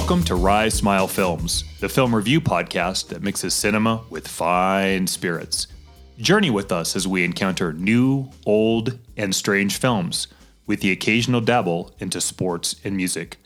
Welcome to Rise Smile Films, the film review podcast that mixes cinema with fine spirits. Journey with us as we encounter new, old, and strange films, with the occasional dabble into sports and music.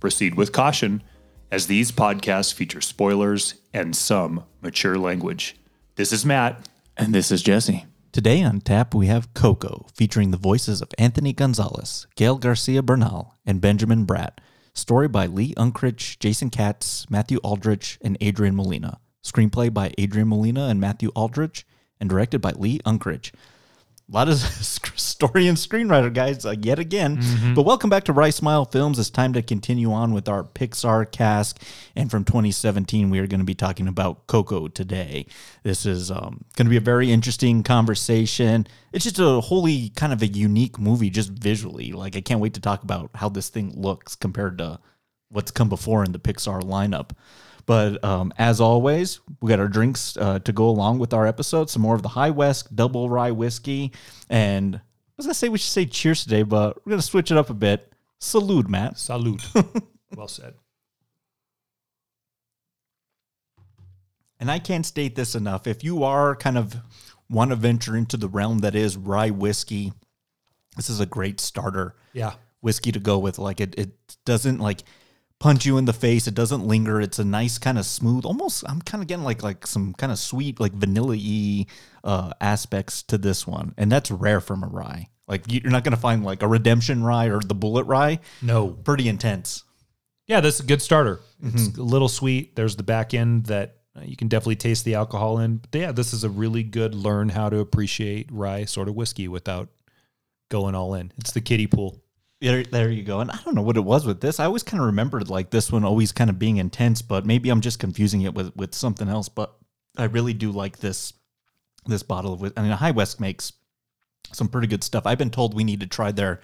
Proceed with caution, as these podcasts feature spoilers and some mature language. This is Matt. And this is Jesse. Today on tap, we have Coco, featuring the voices of Anthony Gonzalez, Gael Garcia Bernal, and Benjamin Bratt. Story by Lee Unkrich, Jason Katz, Matthew Aldrich, and Adrian Molina. Screenplay by Adrian Molina and Matthew Aldrich, and directed by Lee Unkrich. A lot of story and screenwriter guys uh, yet again. But welcome back to Rice Smile Films. It's time to continue on with our Pixar cast. And from 2017, we are going to be talking about Coco today. This is um, going to be a very interesting conversation. It's just a wholly kind of a unique movie, just visually. Like, I can't wait to talk about how this thing looks compared to what's come before in the Pixar lineup. But um, as always, we got our drinks uh, to go along with our episode. Some more of the High West double rye whiskey. And I was going to say we should say cheers today, but we're going to switch it up a bit. Salute, Matt. Salute. well said. And I can't state this enough. If you are kind of want to venture into the realm that is rye whiskey, this is a great starter Yeah. whiskey to go with. Like it, it doesn't like punch you in the face. It doesn't linger. It's a nice kind of smooth, almost. I'm kind of getting like like some kind of sweet, like vanilla y uh, aspects to this one, and that's rare from a rye. Like you- you're not gonna find like a redemption rye or the bullet rye. No. Pretty intense. Yeah, that's a good starter. It's a little sweet. There's the back end that uh, you can definitely taste the alcohol in. But yeah, this is a really good learn how to appreciate rye sort of whiskey without going all in. It's the kiddie pool. There, there you go. And I don't know what it was with this. I always kind of remembered like this one always kind of being intense, but maybe I'm just confusing it with with something else. But I really do like this this bottle of. I mean, High West makes some pretty good stuff. I've been told we need to try their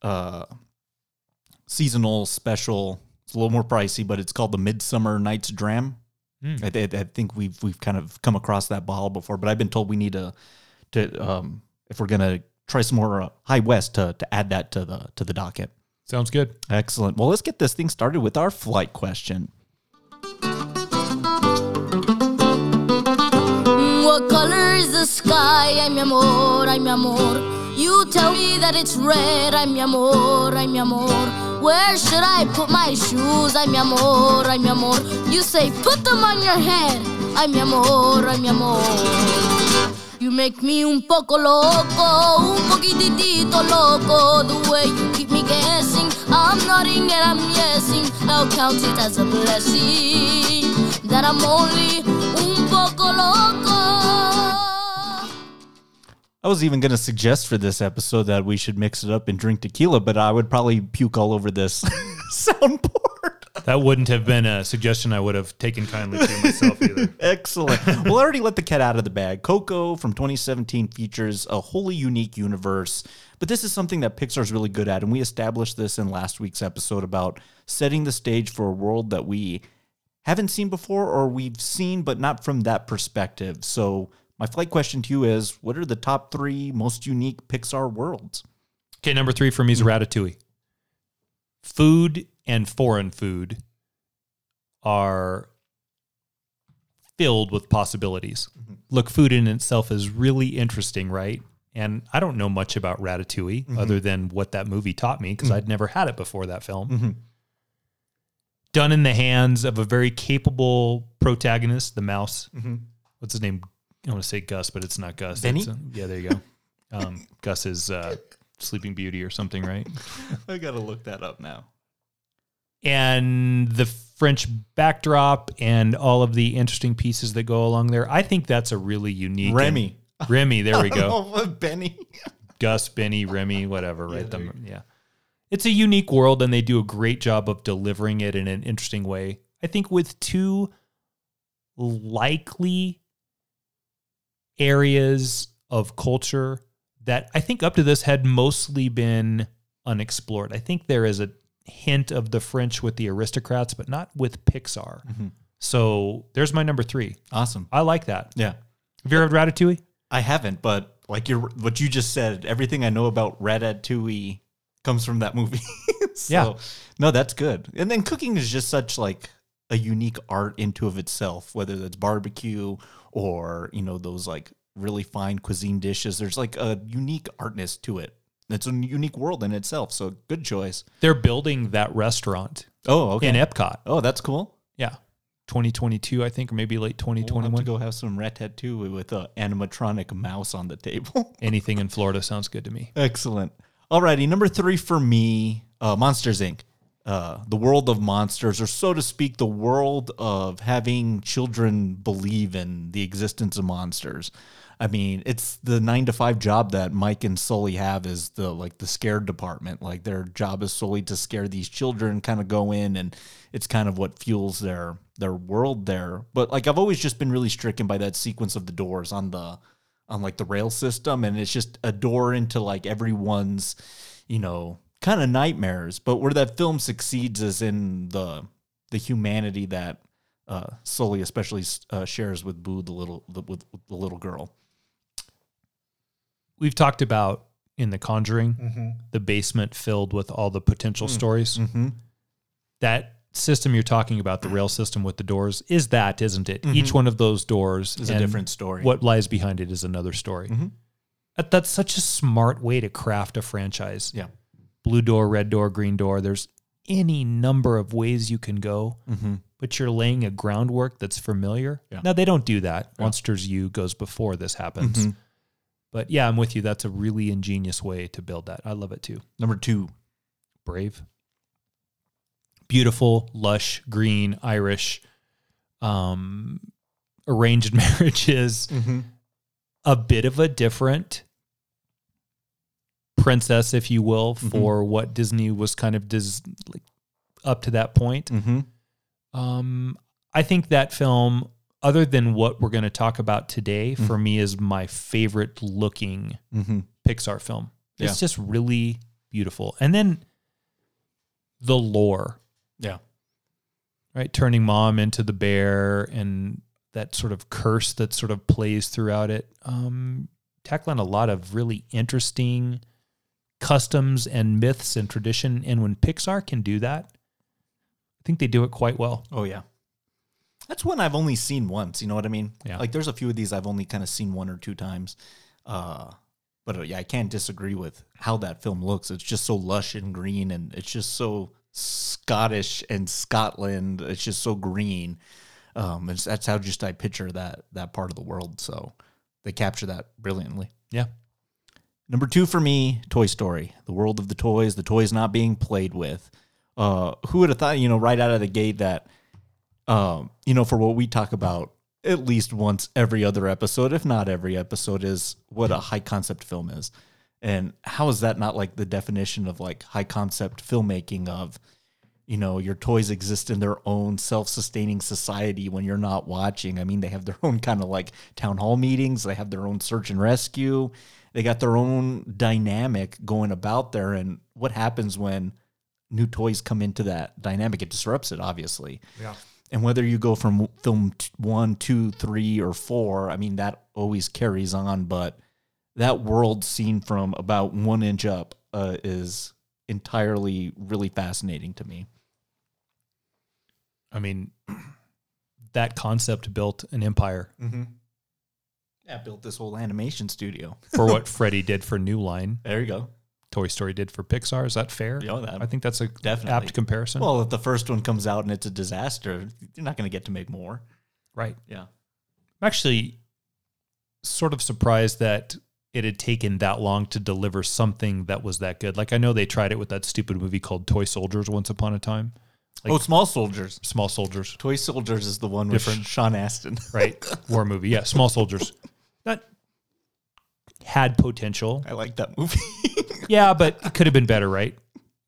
uh, seasonal special. It's a little more pricey, but it's called the Midsummer Nights Dram. I, I, I think we've we've kind of come across that bottle before, but I've been told we need to to um, if we're gonna try some more uh, High West to to add that to the to the docket. Sounds good. Excellent. Well, let's get this thing started with our flight question. What color is the sky? Ay, mi amor, ay, mi amor. You tell me that it's red. Ay, mi amor, ay, mi amor. Where should I put my shoes? Ay, mi amor, ay, mi amor. You say, put them on your head. Ay, mi amor, ay, mi amor. You make me un poco loco, un poquitito loco. The way you keep me guessing, I'm nodding and I'm yesing. I'll count it as a blessing that I'm only un poco loco. I was even going to suggest for this episode that we should mix it up and drink tequila, but I would probably puke all over this soundboard. That wouldn't have been a suggestion I would have taken kindly to myself either. Excellent. We'll already let the cat out of the bag. Coco from 2017 features a wholly unique universe, but this is something that Pixar's really good at, and we established this in last week's episode about setting the stage for a world that we haven't seen before or we've seen, but not from that perspective. So, my flight question to you is what are the top three most unique Pixar worlds? Okay, number three for me is Ratatouille. Food and foreign food are filled with possibilities. Look, food in itself is really interesting, right? And I don't know much about Ratatouille other than what that movie taught me because I'd never had it before that film. Done in the hands of a very capable protagonist, the mouse. What's his name? I want to say Gus, but it's not Gus. Benny? Uh, yeah, there you go. Um, Gus is uh, Sleeping Beauty or something, right? I got to look that up now. And the French backdrop and all of the interesting pieces that go along there. I think that's a really unique Remy. Remy, there we go. Benny. Gus, Benny, Remy, whatever, right? Them, yeah. It's a unique world, and they do a great job of delivering it in an interesting way. I think with two likely areas of culture that I think up to this had mostly been unexplored. I think there is a hint of the French with the aristocrats, but not with Pixar. Mm-hmm. So there's my number three. Awesome. I like that. Yeah. Have you ever had Ratatouille? I haven't, but like you're what you just said, everything I know about Ratatouille comes from that movie. So, Yeah. No, that's good. And then cooking is just such like a unique art into of itself, whether that's barbecue or, you know, those like really fine cuisine dishes. There's like a unique artness to it. It's a unique world in itself. So good choice. They're building that restaurant Oh, okay. in Epcot. oh, that's cool. Yeah. 2022, I think, or maybe late 2021. We'll have 2021. to go have some ratatouille with an animatronic mouse on the table. Anything in Florida sounds good to me. Excellent. Alrighty, number three for me, uh, Monsters Inc. Uh, the world of monsters, or so to speak, the world of having children believe in the existence of monsters. I mean, it's the nine to five job that Mike and Sully have is the like the scare department. Like their job is solely to scare these children, kind of go in, and it's kind of what fuels their their world there. But like I've always just been really stricken by that sequence of the doors on the on like the rail system and it's just a door into like everyone's you know kind of nightmares but where that film succeeds is in the the humanity that uh Sully especially uh, shares with Boo the little the, with, with the little girl We've talked about in The Conjuring mm-hmm. the basement filled with all the potential mm. stories. mm-hmm. That system you're talking about, the rail system with the doors, is that, isn't it? Each mm-hmm. one of those doors Is a different story. What lies behind it is another story. Mm-hmm. That, that's such a smart way to craft a franchise. yeah Blue door, red door, green door. There's any number of ways you can go, but you're laying a groundwork that's familiar. Yeah. Now, they don't do that. Monsters U goes before this happens. But yeah, I'm with you. That's a really ingenious way to build that. I love it too. number two Brave. Beautiful, lush, green, Irish, um, arranged marriages. A bit of a different princess, if you will, for what Disney was kind of dis- like, up to that point. mm-hmm. Um, I think that film, other than what we're going to talk about today, Mm-hmm. for me is my favorite looking Mm-hmm. Pixar film. It's Yeah. just really beautiful. And then the lore, yeah right? Turning mom into the bear and that sort of curse that sort of plays throughout it. Um, tackling a lot of really interesting customs and myths and tradition. And when Pixar can do that, I think they do it quite well. Oh yeah. That's one I've only seen once, you know what I mean? Yeah. Like there's a few of these I've only kind of seen one or two times. Uh but uh, yeah, I can't disagree with how that film looks. It's just so lush and green and it's just so Scottish and Scotland. It's just so green. Um it's, that's how just I picture that that part of the world. So they capture that brilliantly. Yeah. Number two for me, Toy Story, the world of the toys, the toys not being played with. Uh, who would have thought, you know, right out of the gate that, um, you know, for what we talk about at least once every other episode, if not every episode, is what a high concept film is. And how is that not like the definition of like high concept filmmaking of, you know, your toys exist in their own self sustaining society when you're not watching? I mean, they have their own kind of like town hall meetings, they have their own search and rescue, they got their own dynamic going about there. And what happens when new toys come into that dynamic? It disrupts it, obviously. Yeah. And whether you go from film t- one, two, three, or four, I mean, that always carries on. But that world seen from about one inch up uh, is entirely really fascinating to me. I mean, that concept built an empire Yeah, built this whole animation studio. for what Freddie did for New Line, There you go. Toy Story did for Pixar. Is that fair? Yeah, that- I think that's a definitely. apt comparison. Well, if the first one comes out and it's a disaster, you're not going to get to make more. right. Yeah. I'm actually sort of surprised that it had taken that long to deliver something that was that good. Like I know they tried it with that stupid movie called Toy Soldiers once upon a time. Like- oh, Small Soldiers. Small Soldiers, Toy Soldiers is the one with Different. Sean Astin. right? War movie. Yeah, Small Soldiers. That had potential. I like that movie. Yeah, but it could have been better, right?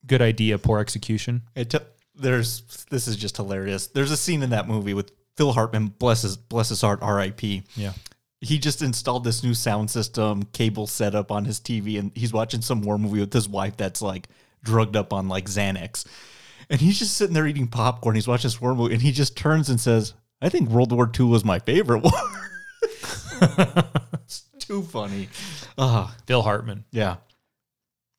Good idea, poor execution. It t- there's this is just hilarious. There's a scene in that movie with Phil Hartman, bless his bless his heart, R.I.P. Yeah. He just installed this new sound system, cable setup on his TV, and he's watching some war movie with his wife that's like drugged up on like Xanax, and he's just sitting there eating popcorn. He's watching this war movie, and he just turns and says, "I think World War II was my favorite war." it's too funny. Ah, Phil Hartman. yeah.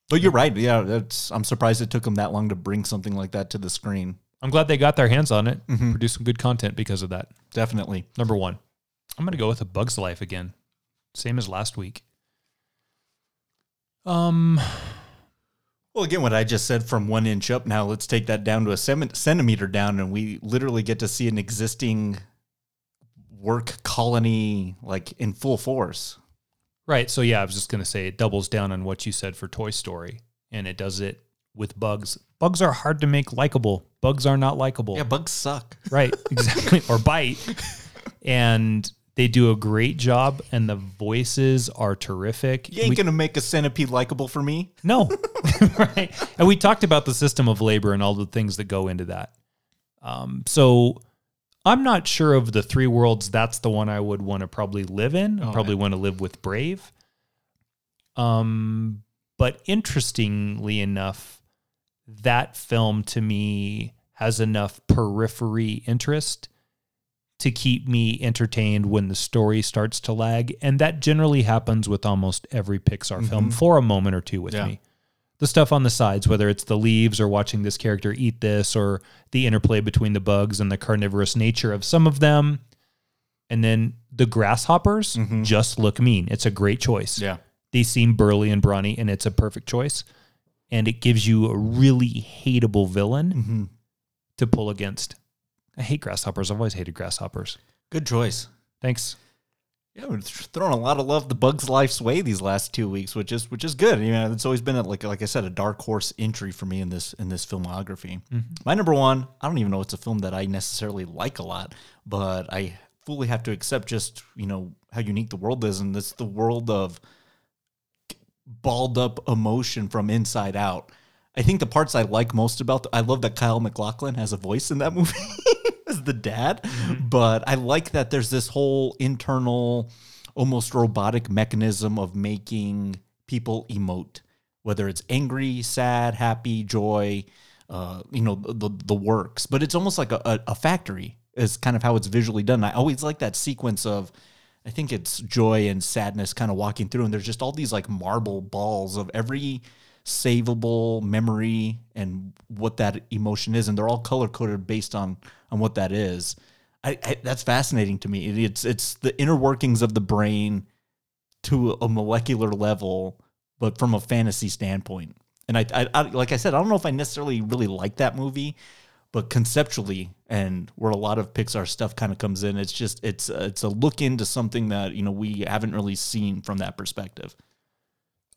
But you're right. Yeah, that's. I'm surprised it took them that long to bring something like that to the screen. I'm glad they got their hands on it, produced some good content because of that. Definitely. Number one, I'm going to go with A Bug's Life again, same as last week. Um, Well, again, what I just said from one inch up. Now let's take that down to a centimeter down, and we literally get to see an existing work colony like in full force. right. So yeah, I was just going to say it doubles down on what you said for Toy Story, and it does it with bugs. Bugs are hard to make likable. Bugs are not likable. Yeah, bugs suck. Right, exactly. or bite. And they do a great job, and the voices are terrific. You ain't gonna make a centipede likable for me. No, right. And we talked about the system of labor and all the things that go into that. Um, so I'm not sure of the three worlds. That's the one I would want to probably live in. I probably want to live with Brave. Um, but interestingly enough, that film to me has enough periphery interest to keep me entertained when the story starts to lag. And that generally happens with almost every Pixar film for a moment or two with Yeah. me. The stuff on the sides, whether it's the leaves or watching this character eat this or the interplay between the bugs and the carnivorous nature of some of them. And then the grasshoppers mm-hmm. just look mean. It's a great choice. Yeah. They seem burly and brawny, and it's a perfect choice. And it gives you a really hateable villain mm-hmm. to pull against. I hate grasshoppers. I've always hated grasshoppers. Good choice. Thanks. Yeah, we're throwing a lot of love the Bugs Life's way these last two weeks, which is which is good. You know, it's always been a, like like I said, a dark horse entry for me in this in this filmography. Mm-hmm. My number one, I don't even know it's a film that I necessarily like a lot, but I fully have to accept just you know how unique the world is, and it's the world of balled up emotion from inside out. I think the parts I like most about the, I love that Kyle MacLachlan has a voice in that movie as the dad, but I like that there's this whole internal almost robotic mechanism of making people emote whether it's angry, sad, happy, joy, uh, you know, the the works. But it's almost like a, a, a factory is kind of how it's visually done. I always like that sequence of I think it's joy and sadness kind of walking through, and there's just all these like marble balls of every savable memory and what that emotion is, and they're all color coded based on on what that is. I, I, that's fascinating to me. It- it's it's the inner workings of the brain to a molecular level, but from a fantasy standpoint. And I, I, I like I said, I don't know if I necessarily really like that movie, but conceptually and where a lot of Pixar stuff kind of comes in, it's just it's uh, it's a look into something that you know we haven't really seen from that perspective.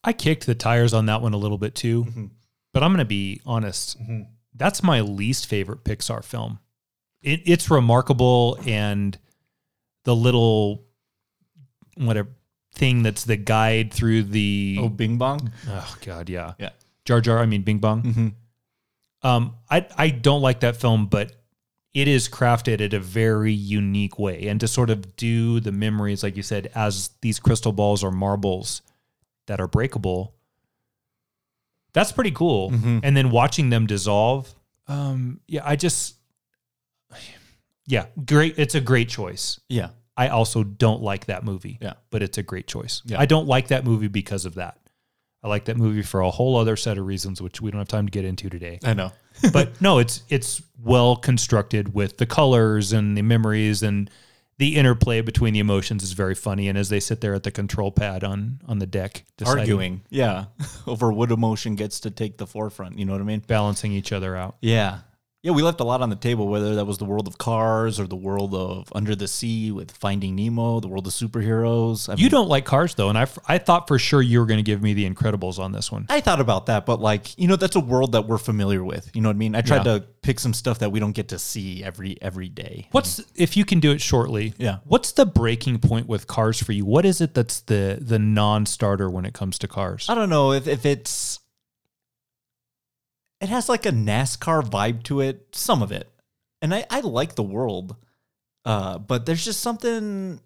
I kicked the tires on that one a little bit too, but I'm going to be honest. That's my least favorite Pixar film. It, it's remarkable, and the little whatever thing that's the guide through the Oh, Bing Bong. Oh God, yeah, Yeah. Jar Jar. I mean, Bing Bong. Mhm. Um, I I don't like that film, but it is crafted in a very unique way, and to sort of do the memories, like you said, as these crystal balls or marbles that are breakable. That's pretty cool. Mhm. And then watching them dissolve. Um, yeah, I just, yeah, great. It's a great choice. Yeah. I also don't like that movie. Yeah. But it's a great choice. Yeah. I don't like that movie because of that. I like that movie for a whole other set of reasons, which we don't have time to get into today. I know. but no, it's it's well constructed with the colors and the memories and the interplay between the emotions is very funny. And as they sit there at the control pad on on the deck, deciding- Arguing. Yeah. Over what emotion gets to take the forefront. You know what I mean? balancing each other out. Yeah. Yeah, we left a lot on the table, whether that was the world of cars or the world of Under the Sea with Finding Nemo, the world of superheroes. I You don't like cars though, and I I thought for sure you were going to give me the Incredibles on this one. I thought about that, but like, you know, that's a world that we're familiar with. You know what I mean? I tried Yeah. to pick some stuff that we don't get to see every every day. What's if you can do it shortly? Yeah. What's the breaking point with cars for you? What is it that's the the non-starter when it comes to cars? I don't know if, if it's it has like a NASCAR vibe to it, some of it. And I, I like the world. Uh, but there's just something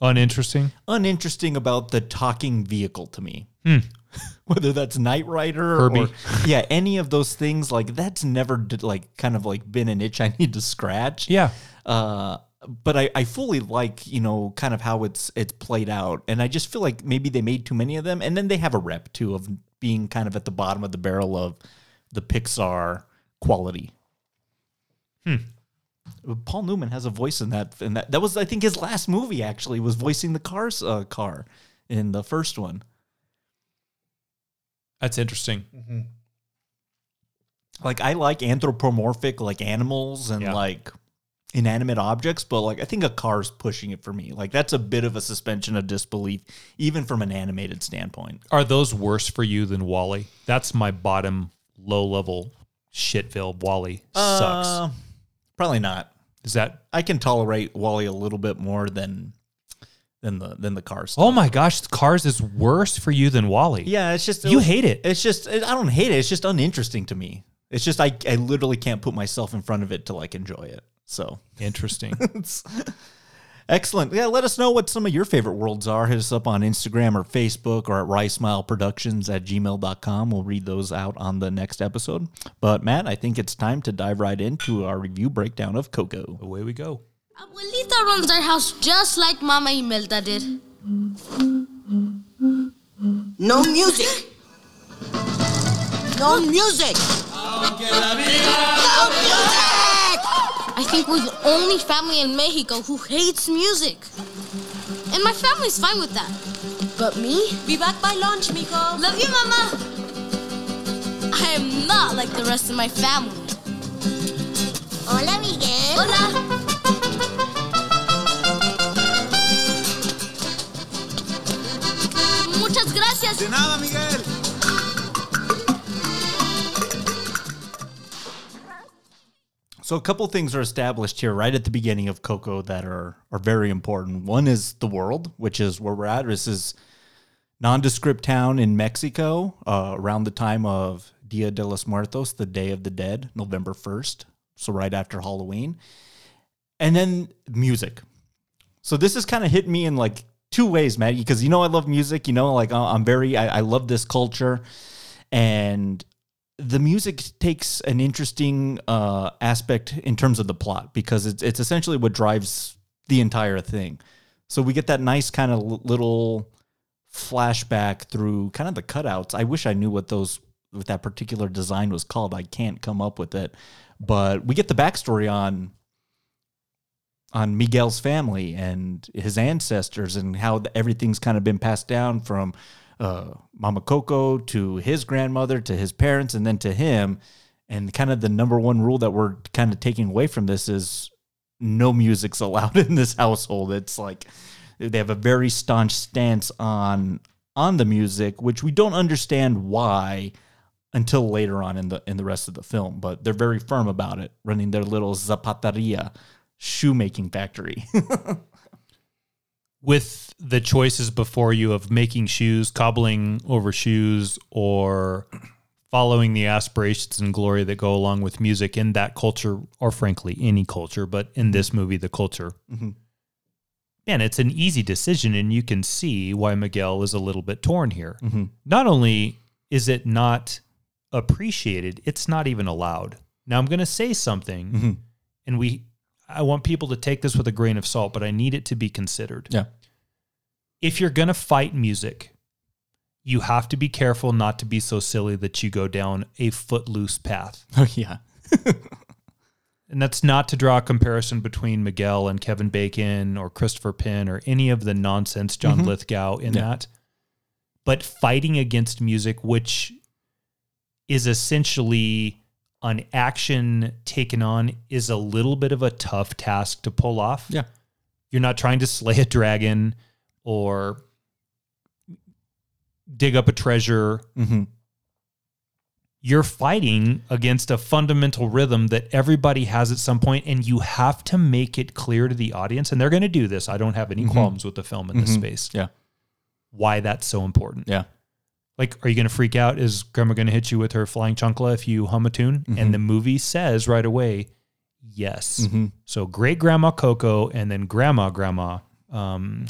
Uninteresting. uninteresting about the talking vehicle to me. Hmm. Whether that's Knight Rider Herbie. or yeah, any of those things, like that's never did, like kind of like been an itch I need to scratch. Yeah. Uh, but I, I fully like you know kind of how it's it's played out, and I just feel like maybe they made too many of them, and then they have a rep too of being kind of at the bottom of the barrel of the Pixar quality. Hmm. Paul Newman has a voice in that, and that that was I think his last movie actually was voicing the Cars uh, car in the first one. That's interesting. hmm Like I like anthropomorphic like animals and Yeah. like inanimate objects, but like I think a car's pushing it for me. Like that's a bit of a suspension of disbelief, even from an animated standpoint. Are those worse for you than WALL-E? That's my bottom low level shitville. WALL-E sucks. Uh, probably not. Is that? I can tolerate WALL-E a little bit more than than the than the cars. Oh my gosh, Cars is worse for you than WALL-E. yeah, it's just You hate it. It's just I don't hate it. It's just uninteresting to me. It's just I I literally can't put myself in front of it to like enjoy it. So Interesting. It's- Excellent. Yeah, let us know what some of your favorite worlds are. Hit us up on Instagram or Facebook or at ricemileproductions at gmail.com. We'll read those out on the next episode. But Matt, I think it's time to dive right into our review breakdown of Coco. Away we go. Abuelita runs our house just like Mama Imelda did. No music. No music. No music. I think we're the only family in Mexico who hates music. And my family's fine with that. But me? Be back by lunch, mijo. Love you, Mama. I am not like the rest of my family. Hola, Miguel. Hola. Muchas gracias. De nada, Miguel. So a couple things are established here right at the beginning of Coco that are are very important. One is the world, which is where we're at. This is nondescript town in Mexico uh, around the time of Dia de los Muertos, the Day of the Dead, November first. So right after Halloween, and then music. So this is kind of hit me in like two ways, Matt, because you know I love music. You know, like I'm very I, I love this culture, and the music takes an interesting uh, aspect in terms of the plot because it's it's essentially what drives the entire thing. So we get that nice kind of little flashback through kind of the cutouts. I wish I knew what those what that particular design was called. I can't come up with it, but we get the backstory on on Miguel's family and his ancestors and how everything's kind of been passed down from uh, Mama Coco to his grandmother to his parents and then to him. And kind of the number one rule that we're kind of taking away from this is no music's allowed in this household. It's like they have a very staunch stance on on the music, which we don't understand why until later on in the in the rest of the film. But they're very firm about it, running their little zapateria shoemaking factory. with the choices before you of making shoes, cobbling over shoes, or following the aspirations and glory that go along with music in that culture, or frankly, any culture, but in mm-hmm. this movie, the culture. Mm-hmm. Man, it's an easy decision, and you can see why Miguel is a little bit torn here. Mm-hmm. Not only is it not appreciated, it's not even allowed. Now, I'm going to say something, and we. I want people to take this with a grain of salt, but I need it to be considered yeah. if you're going to fight music, you have to be careful not to be so silly that you go down a footloose path. Oh yeah. And that's not to draw a comparison between Miguel and Kevin Bacon or Christopher Penn or any of the nonsense John mm-hmm. Lithgow in Yeah. that. But fighting against music, which is essentially an action taken on, is a little bit of a tough task to pull off. Yeah. You're not trying to slay a dragon or dig up a treasure. Mm-hmm. You're fighting against a fundamental rhythm that everybody has at some point, and you have to make it clear to the audience. And they're going to do this. I don't have any qualms with the film in this space. Yeah. Why that's so important. Yeah. Like, are you going to freak out? Is grandma going to hit you with her flying chancla if you hum a tune? And the movie says right away, yes. Mhm. So great grandma Coco and then grandma grandma. Um,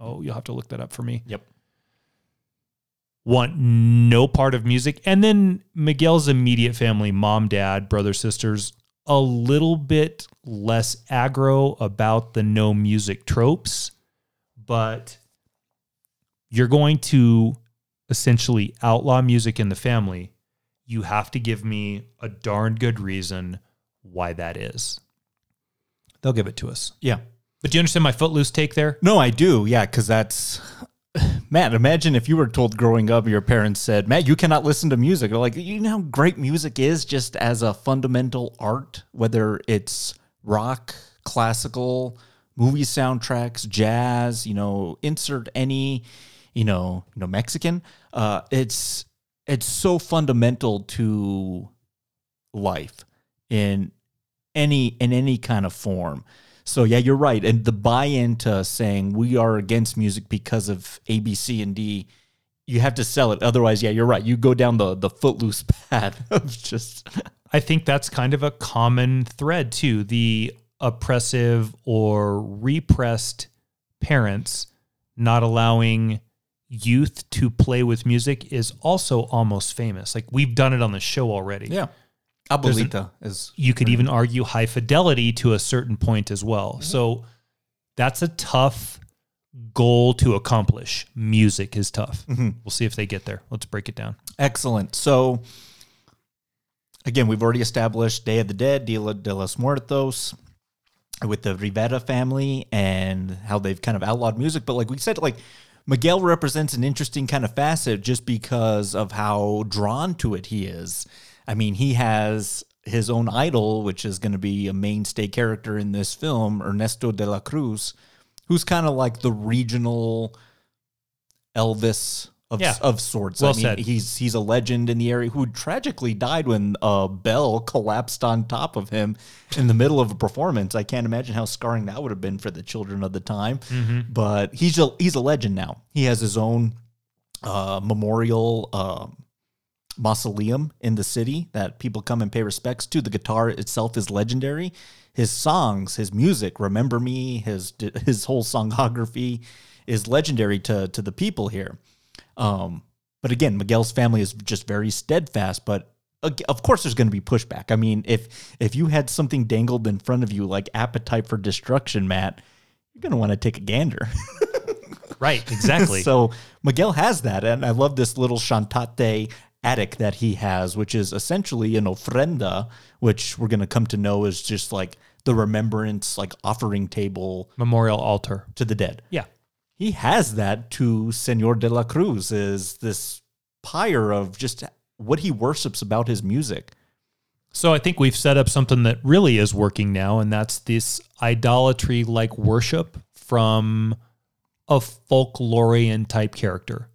oh, you'll have to look that up for me. Yep. Want no part of music. And then Miguel's immediate family, mom, dad, brother, sisters, a little bit less aggro about the no music tropes, but you're going to essentially outlaw music in the family. You have to give me a darn good reason why that is. They'll give it to us. Yeah. But do you understand my footloose take there? No, I do. Yeah, because that's Matt. Imagine if you were told growing up, your parents said, "Matt, you cannot listen to music." They're like, you know how great music is, just as a fundamental art, whether it's rock, classical, movie soundtracks, jazz. You know, insert any, you know, you know, Mexican. Uh, it's it's so fundamental to life in any in any kind of form. So yeah, you're right. And the buy-in to saying we are against music because of A, B, C, and D, you have to sell it. Otherwise, yeah, you're right. You go down the the footloose path of just I think that's kind of a common thread too. The oppressive or repressed parents not allowing youth to play with music is also almost famous. Like we've done it on the show already. yeah. Abuelita is You could even argue high fidelity to a certain point as well. Mm-hmm. So that's a tough goal to accomplish. Music is tough. Mm-hmm. We'll see if they get there. Let's break it down. Excellent. So, again, we've already established Day of the Dead, Dia de los Muertos, with the Rivera family and how they've kind of outlawed music. But like we said, like Miguel represents an interesting kind of facet just because of how drawn to it he is. I mean, he has his own idol, which is going to be a mainstay character in this film, Ernesto de la Cruz, who's kind of like the regional Elvis of, Yeah. of sorts. Well I mean, said. he's he's a legend in the area who tragically died when a bell collapsed on top of him in the middle of a performance. I can't imagine how scarring that would have been for the children of the time. Mm-hmm. But he's a he's a legend now. He has his own uh, memorial um, mausoleum in the city that people come and pay respects to. The guitar itself is legendary. His songs, his music, "Remember Me," his his whole songography is legendary to to the people here. Um, but again, Miguel's family is just very steadfast. But of course, there's going to be pushback. I mean, if if you had something dangled in front of you like appetite for destruction, Matt, you're going to want to take a gander. Right, exactly. so Miguel has that, and I love this little chantate attic that he has, which is essentially an ofrenda, which we're going to come to know is just like the remembrance, like offering table Memorial altar. to the dead Yeah. He has that to Senor de la Cruz is this pyre of just what he worships about his music. So I think we've set up something that really is working now, and that's this idolatry like worship from a folklorian type character.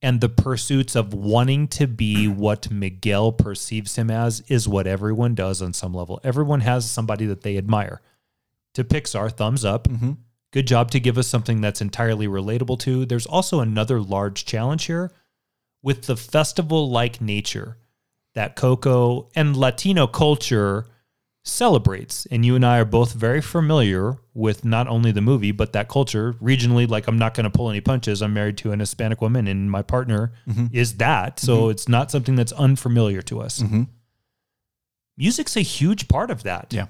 And the pursuits of wanting to be what Miguel perceives him as is what everyone does on some level. Everyone has somebody that they admire. To Pixar, thumbs up. Mm-hmm. Good job to give us something that's entirely relatable to. There's also another large challenge here with the festival like nature that Coco and Latino culture celebrates. And you and I are both very familiar with not only the movie, but that culture regionally. Like, I'm not going to pull any punches. I'm married to an Hispanic woman, and my partner mm-hmm. is that. So mm-hmm. it's not something that's unfamiliar to us. Mm-hmm. Music's a huge part of that. Yeah.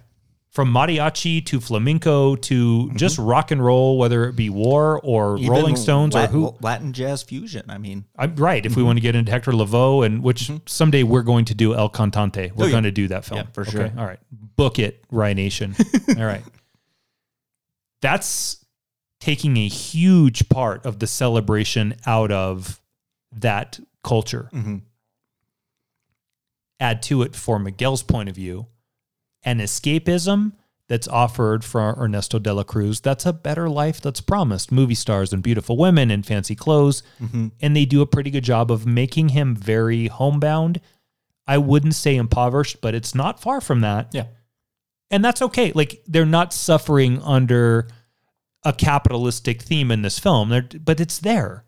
From mariachi to flamenco to just mm-hmm. rock and roll, whether it be war or Even Rolling Stones Lat- or who. Latin jazz fusion. I mean, I'm right. If we mm-hmm. want to get into Hector Lavoe, and which mm-hmm. someday we're going to do El Cantante, we're Oh, yeah. going to do that film Yeah, for Okay, sure. All right, book it, Rye Nation. All right, that's taking a huge part of the celebration out of that culture. Mm-hmm. Add to it, for Miguel's point of view, an escapism that's offered for Ernesto de la Cruz. That's a better life that's promised. Movie stars and beautiful women and fancy clothes. Mm-hmm. And they do a pretty good job of making him very homebound. I wouldn't say impoverished, but it's not far from that. yeah. And that's okay. Like they're not suffering under a capitalistic theme in this film, They're, but it's there.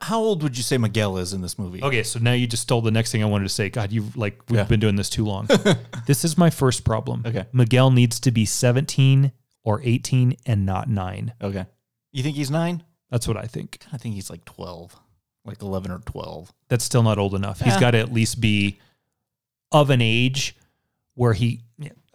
How old would you say Miguel is in this movie? Okay, so now you just stole the next thing I wanted to say. God, you've like we've Yeah. been doing this too long. this is my first problem. Okay. Miguel needs to be 17 or 18 and not 9. Okay. You think he's nine? That's what I think. I think he's like 12, like 11 or 12. That's still not old enough. He's got to at least be of an age where he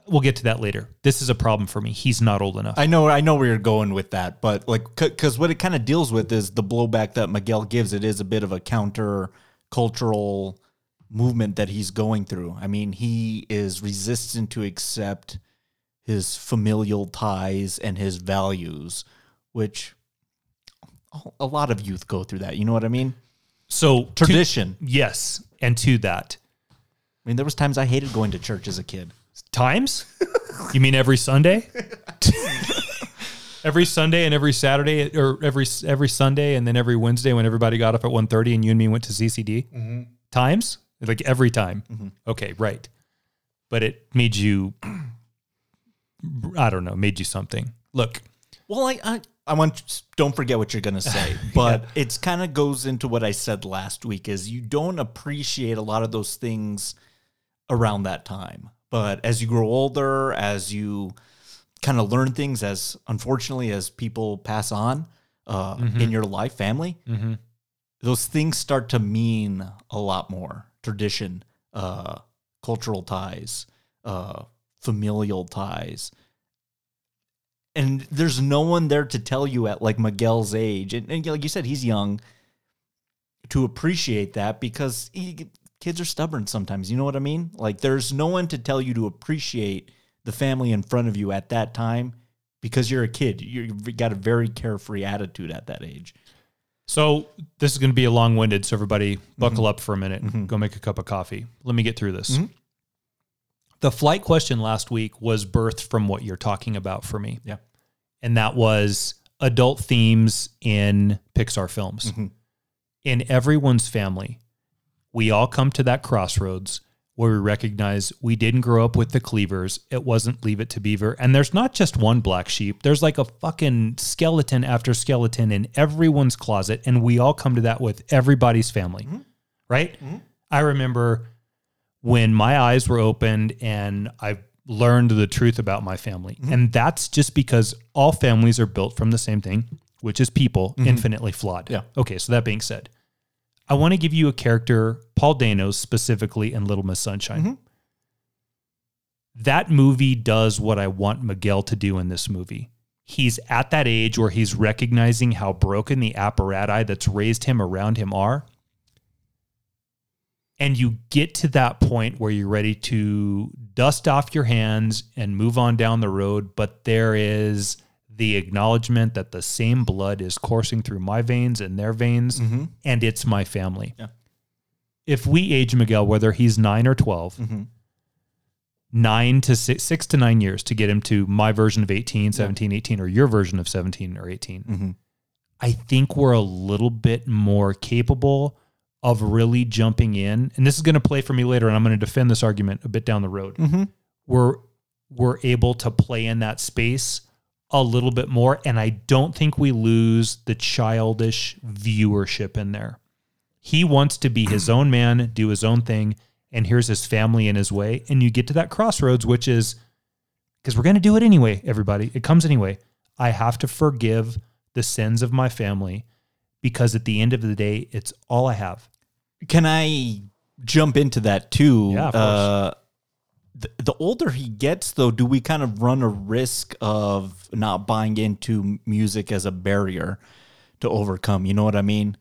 we'll get to that later. This is a problem for me. He's not old enough. I know, I know where you're going with that, but like, because what it kind of deals with is the blowback that Miguel gives. It is a bit of a counter cultural movement that he's going through. I mean, he is resistant to accept his familial ties and his values, which a lot of youth go through that. You know what I mean? so to- Tradition. yes, and to that I mean, there was times I hated going to church as a kid. Times. you mean every Sunday? every Sunday and every Saturday, or every every Sunday and then every Wednesday when everybody got up at 1.30 and you and me went to CCD. Mm-hmm. Times like every time. Mm-hmm. Okay, right. But it made you. I don't know. Made you something. Look, Well, I, I, I want don't forget what you're gonna say, but it's kind of goes into what I said last week. Is you don't appreciate a lot of those things around that time, but as you grow older, as you kind of learn things, as unfortunately as people pass on uh, in your life, family, those things start to mean a lot more. Tradition, uh, cultural ties, uh, familial ties. And there's no one there to tell you at like Miguel's age, and, and like you said, he's young to appreciate that because he, kids are stubborn sometimes. You know what I mean? Like there's no one to tell you to appreciate the family in front of you at that time because you're a kid. You've got a very carefree attitude at that age. So this is going to be a long winded. So everybody, mm-hmm. buckle up for a minute. And go make a cup of coffee. Let me get through this. Mm-hmm. The flight question last week was birthed from what you're talking about for me, Yeah. and that was adult themes in Pixar films. In everyone's family, we all come to that crossroads where we recognize we didn't grow up with the cleavers. It wasn't Leave It to Beaver. And there's not just one black sheep, there's like a fucking skeleton after skeleton in everyone's closet. And we all come to that with everybody's family, mm-hmm. right? Mm-hmm. I remember when my eyes were opened and I learned the truth about my family. Mm-hmm. And that's just because all families are built from the same thing, which is people, infinitely flawed. Yeah. Okay, so that being said, I want to give you a character, Paul Dano, specifically in Little Miss Sunshine. Mm-hmm. That movie does what I want Miguel to do in this movie. He's at that age where he's recognizing how broken the apparatus that's raised him around him are. And you get to that point where you're ready to dust off your hands and move on down the road, but there is the acknowledgement that the same blood is coursing through my veins and their veins, mm-hmm. and it's my family. Yeah. If we age Miguel, whether he's nine or 12, mm-hmm. nine to six, six to nine years to get him to my version of 18, 17, 18, or your version of 17 or 18, mm-hmm. I think we're a little bit more capable of really jumping in. And this is going to play for me later, and I'm going to defend this argument a bit down the road. We're we're able to play in that space a little bit more, and I don't think we lose the childish viewership in there. He wants to be his own man, do his own thing, and here's his family in his way. And you get to that crossroads, which is because we're going to do it anyway, everybody. It comes anyway. I have to forgive the sins of my family because at the end of the day, it's all I have. Can I jump into that too? Yeah, of course. Uh, the, the older he gets, though, do we kind of run a risk of not buying into music as a barrier to overcome? You know what I mean?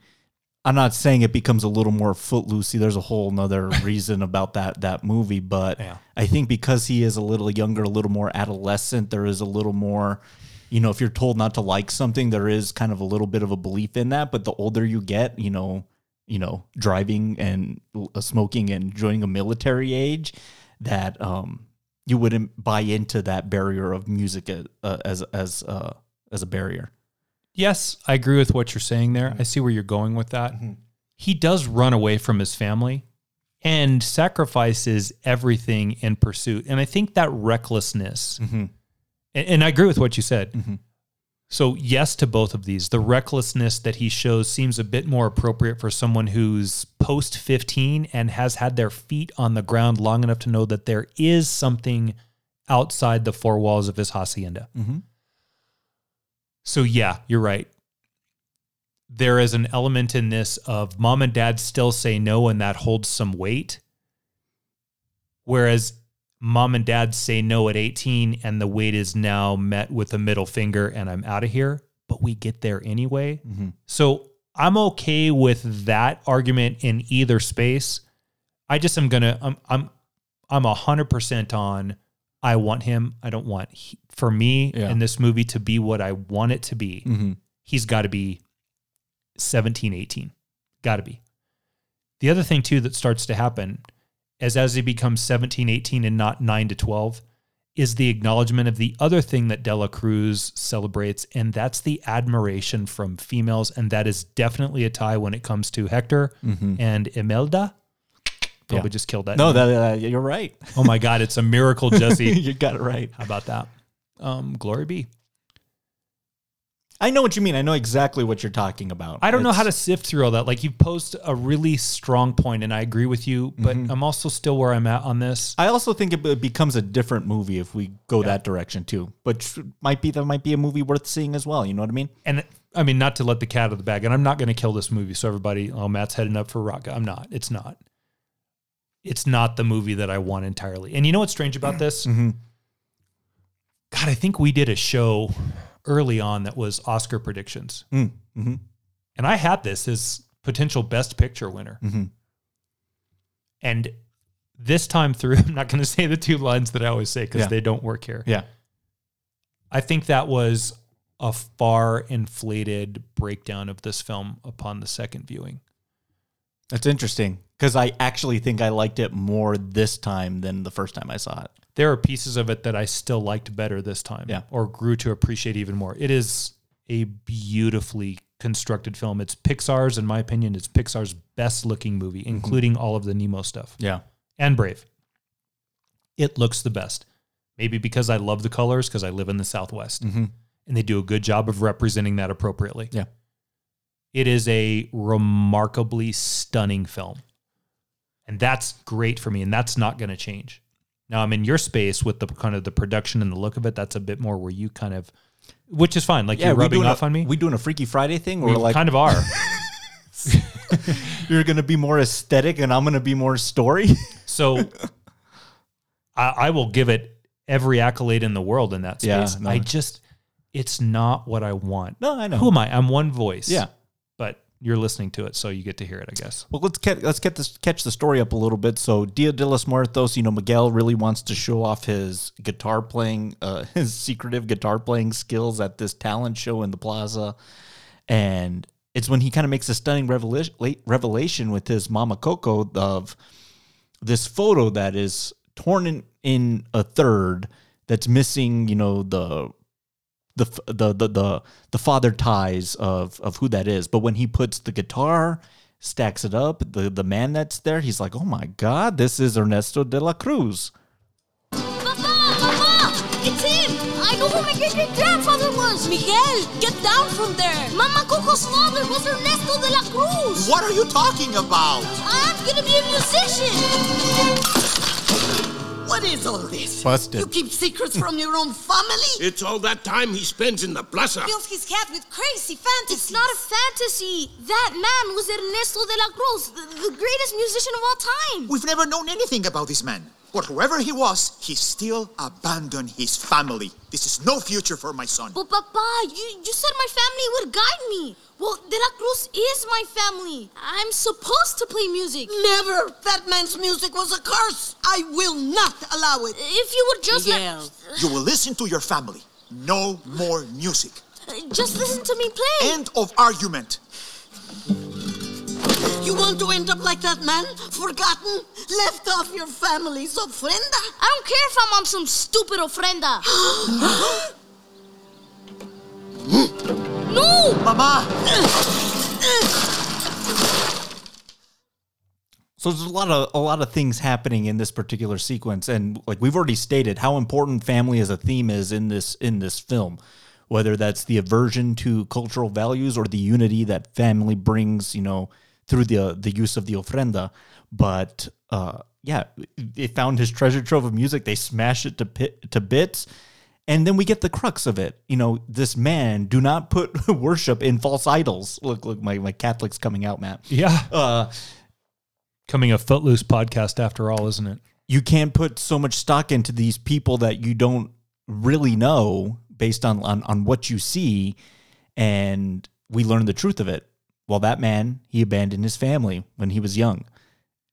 I'm not saying it becomes a little more footloosey. There's a whole nother reason about that that movie, but Yeah. I think because he is a little younger, a little more adolescent, there is a little more. You know, if you're told not to like something, there is kind of a little bit of a belief in that. But the older you get, you know, you know, driving and smoking and joining a military age, that um, you wouldn't buy into that barrier of music as uh, as as uh, as a barrier. Yes, I agree with what you're saying there. I see where you're going with that. He does run away from his family and sacrifices everything in pursuit. And I think that recklessness, and, and I agree with what you said. So, yes to both of these. The recklessness that he shows seems a bit more appropriate for someone who's post 15 and has had their feet on the ground long enough to know that there is something outside the four walls of his hacienda. Mm-hmm. So, yeah, you're right. There is an element in this of mom and dad still say no, and that holds some weight. Whereas mom and dad say no at 18 and the weight is now met with a middle finger and I'm out of here, but we get there anyway. So I'm okay with that argument in either space. I just am gonna I'm I'm I'm a hundred percent on I want him. I don't want he, for me Yeah. in this movie to be what I want it to be. Mm-hmm. He's got to be 17, 18. Got to be. The other thing too that starts to happen is as he becomes 17, 18 and not 9 to 12 is the acknowledgement of the other thing that Dela Cruz celebrates and that's the admiration from females and that is definitely a tie when it comes to Hector and Imelda. Probably Yeah. just killed that. No, name. that uh, you're right. Oh my god, it's a miracle, Jesse. you got it right. How about that? Um, glory be. I know what you mean. I know exactly what you're talking about. I don't know how to sift through all that. Like you posed a really strong point, and I agree with you, but Mm-hmm. I'm also still where I'm at on this. I also think it be- becomes a different movie if we go that direction too. But might be that might be a movie worth seeing as well. You know what I mean? And I mean, not to let the cat out of the bag, and I'm not going to kill this movie. So everybody, oh, Matt's heading up for Rocka. I'm not. It's not. It's not the movie that I want entirely. And you know what's strange about this? Mm-hmm. God, I think we did a show early on that was Oscar predictions, Mm-hmm. and I had this as potential Best Picture winner. Mm-hmm. And this time through, I'm not going to say the two lines that I always say because Yeah. they don't work here. Yeah. I think that was a far inflated breakdown of this film upon the second viewing. That's interesting because I actually think I liked it more this time than the first time I saw it. There are pieces of it that I still liked better this time, Yeah. or grew to appreciate even more. It is a beautifully constructed film. It's Pixar's, in my opinion, it's Pixar's best looking movie, Mm-hmm. including all of the Nemo stuff Yeah. and Brave. It looks the best. Maybe because I love the colors, because I live in the Southwest, and they do a good job of representing that appropriately. Yeah. It is a remarkably stunning film. And that's great for me. And that's not going to change. Now I'm in your space with the kind of the production and the look of it. That's a bit more where you kind of, which is fine. Like you're rubbing off a, on me. We doing a Freaky Friday thing We where like kind of are. you're gonna be more aesthetic and I'm gonna be more story. So I, I will give it every accolade in the world in that Yeah, space. no. I just, it's not what I want. No, I know. Who am I? I'm one voice. Yeah. You're listening to it, so you get to hear it, I guess. Well, let's get let's get this catch the story up a little bit. So, Dia de los Muertos, you know, Miguel really wants to show off his guitar playing, uh, his secretive guitar playing skills at this talent show in the plaza, and it's when he kind of makes a stunning revelation revelation with his mama Coco of this photo that is torn in, in a third that's missing, you know, the the the the the, the father ties of of who that is. But when he puts the guitar, stacks it up, the the man that's there, he's like, "Oh my god, this is Ernesto de la Cruz." Papa, Papa, it's him. I know who my great great grandfather was. Miguel, get down from there. Mama Coco's father was Ernesto de la Cruz. What are you talking about? I'm gonna be a musician. What is all this? Busted. You keep secrets from your own family? It's all that time he spends in the plaza. Fills his head with crazy fantasies. It's not a fantasy. That man was Ernesto de la Cruz, the, the greatest musician of all time. We've never known anything about this man. But whoever he was, he still abandoned his family. This is no future for my son. But Papa, you, you said my family would guide me. Well, De La Cruz is my family. I'm supposed to play music. Never! That man's music was a curse. I will not allow it. If you would just Miguel. You will listen to your family. No more music. just listen to me play. End of argument. You want to end up like that man? Forgotten? Left off your family's ofrenda? I don't care if I'm on some stupid ofrenda. No! Mama! So there's a lot of a lot of things happening in this particular sequence, and like we've already stated, how important family as a theme is in this in this film. Whether that's the aversion to cultural values or the unity that family brings, you know, through the the use of the ofrenda. But uh, yeah, they found his treasure trove of music. They smash it to pit, to bits, and then we get the crux of it. You know, this man do not put worship in false idols. Look, look, my my Catholic's coming out, Matt. Yeah. Uh, Coming a Footloose podcast after all, isn't it? you can't put so much stock into these people that you don't really know based on on, on what you see and we learn the truth of it well that man he abandoned his family when he was young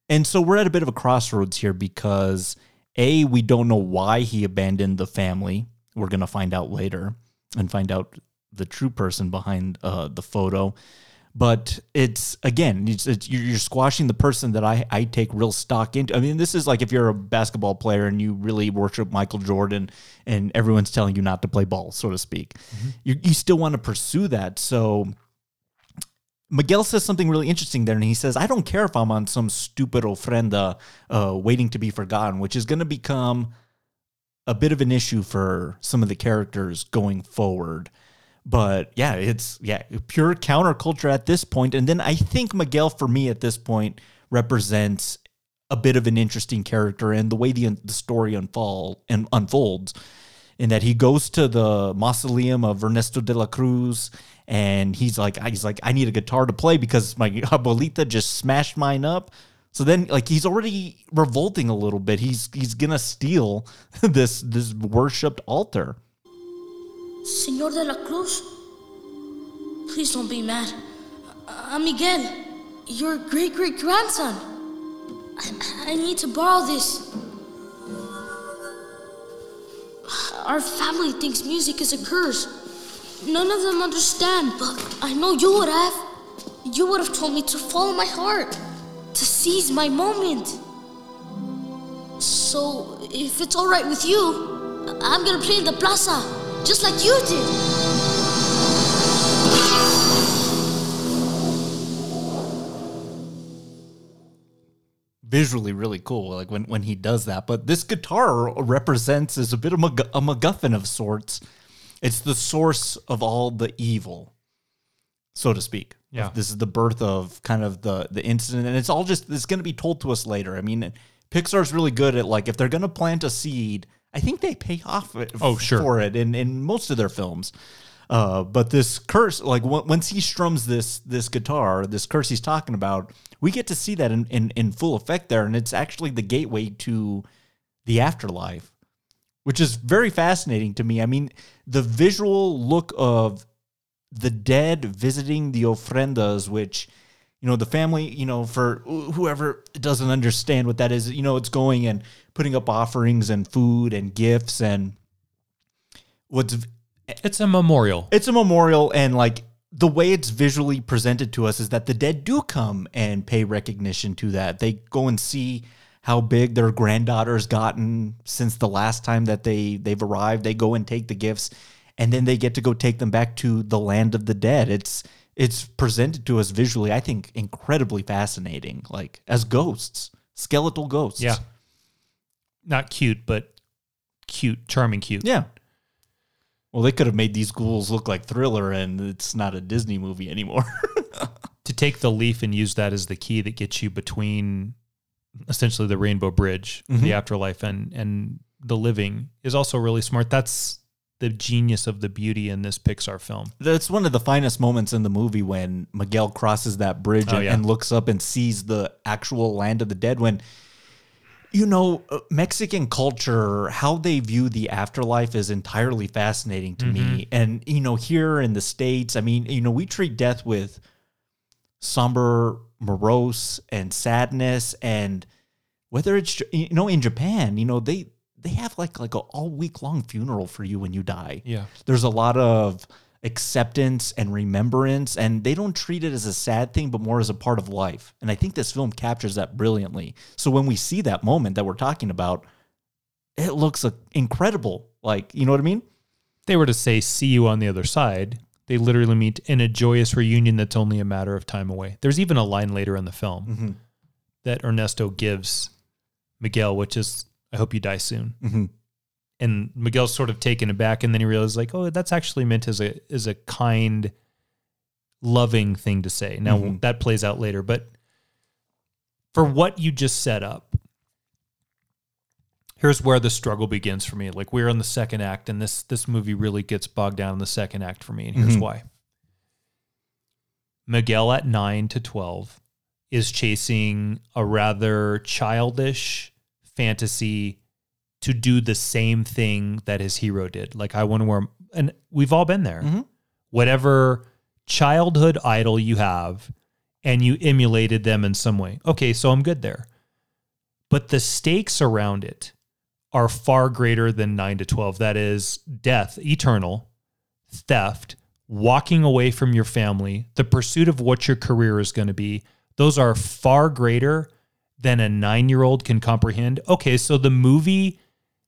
and so we're at a bit of a crossroads here because a we don't know why he abandoned the family we're going to find out later and find out the true person behind uh, the photo. But it's again it's, it's, you're, you're squashing the person that I, I take real stock into. I mean this is like if you're a basketball player and you really worship michael jordan and everyone's telling you not to play ball so to speak you, you still want to pursue that. So Miguel says something really interesting there, and he says, "I don't care if I'm on some stupid ofrenda, uh, waiting to be forgotten, which is going to become a bit of an issue for some of the characters going forward." But yeah, it's yeah pure counterculture at this point. and then I think Miguel, for me at this point, represents a bit of an interesting character and the way the, the story unfold and unfolds in that he goes to the mausoleum of Ernesto de la Cruz and he's like he's like I need a guitar to play because my abuelita just smashed mine up. So then like he's already revolting a little bit. He's he's to steal this this worshipped altar. Senor de la Cruz, please don't be mad. I'm Miguel, your great great grandson. I, I need to borrow this. Our family thinks music is a curse. None of them understand, but I know you would have. You would have told me to follow my heart, to seize my moment. So, if it's alright with you, I'm gonna play in the plaza, just like you did. Visually really cool like when when he does that. But this guitar represents is a bit of a MacGuffin of sorts. It's the source of all the evil, so to speak. Yeah. This is the birth of kind of the the incident, and it's all just it's going to be told to us later. I mean, Pixar's really good at like if they're going to plant a seed, I think they pay off it Oh, sure. for it in in most of their films. Uh, but this curse, like w- once he strums this this guitar, this curse he's talking about, we get to see that in, in in full effect there, and it's actually the gateway to the afterlife which is very fascinating to me. I mean, the visual look of the dead visiting the ofrendas, which, you know, the family, you know, for whoever doesn't understand what that is, you know, it's going and putting up offerings and food and gifts and what's It's a memorial. it's a memorial and like the way it's visually presented to us is that the dead do come and pay recognition to that. They go and see how big their granddaughter's gotten since the last time that they they've arrived. They go and take the gifts and then they get to go take them back to the land of the dead. It's it's presented to us visually, I think, incredibly fascinating, like as ghosts, skeletal ghosts. Yeah. Not cute, but cute, charming cute. Yeah. Well, they could have made these ghouls look like Thriller, and it's not a Disney movie anymore. To take the leaf and use that as the key that gets you between essentially the rainbow bridge, mm-hmm. the afterlife and and the living is also really smart. That's the genius of the beauty in this Pixar film. That's one of the finest moments in the movie when Miguel crosses that bridge Oh, and, yeah. and looks up and sees the actual land of the dead. When, you know, uh, Mexican culture, how they view the afterlife is entirely fascinating to Mm-hmm. me. And, you know, here in the States, I mean, you know, we treat death with somber, morose, and sadness. And whether it's, you know, in Japan, you know, they, they have like like a all week long funeral for you when you die. Yeah. there's a lot of acceptance and remembrance and they don't treat it as a sad thing but more as a part of life. And i think this film captures that brilliantly. So when we see that moment that we're talking about it looks uh, incredible. Like you know what i mean? If they were to say see you on the other side, they literally meet in a joyous reunion that's only a matter of time away. There's even a line later in the film that Ernesto gives Miguel, which is I hope you die soon. Mhm. And Miguel's sort of taken aback, and then he realizes like, oh, that's actually meant as a as a kind, loving thing to say. Now that plays out later, but for what you just set up, here's where the struggle begins for me. Like we're in the second act, and this this movie really gets bogged down in the second act for me, and here's why. Miguel at nine to twelve is chasing a rather childish fantasy to do the same thing that his hero did. Like I want to wear, and we've all been there. Mm-hmm. Whatever childhood idol you have, and you emulated them in some way. Okay, so I'm good there. But the stakes around it are far greater than 9 to 12. That is death, eternal, theft, walking away from your family, the pursuit of what your career is going to be. Those are far greater than a nine year old can comprehend. Okay, so the movie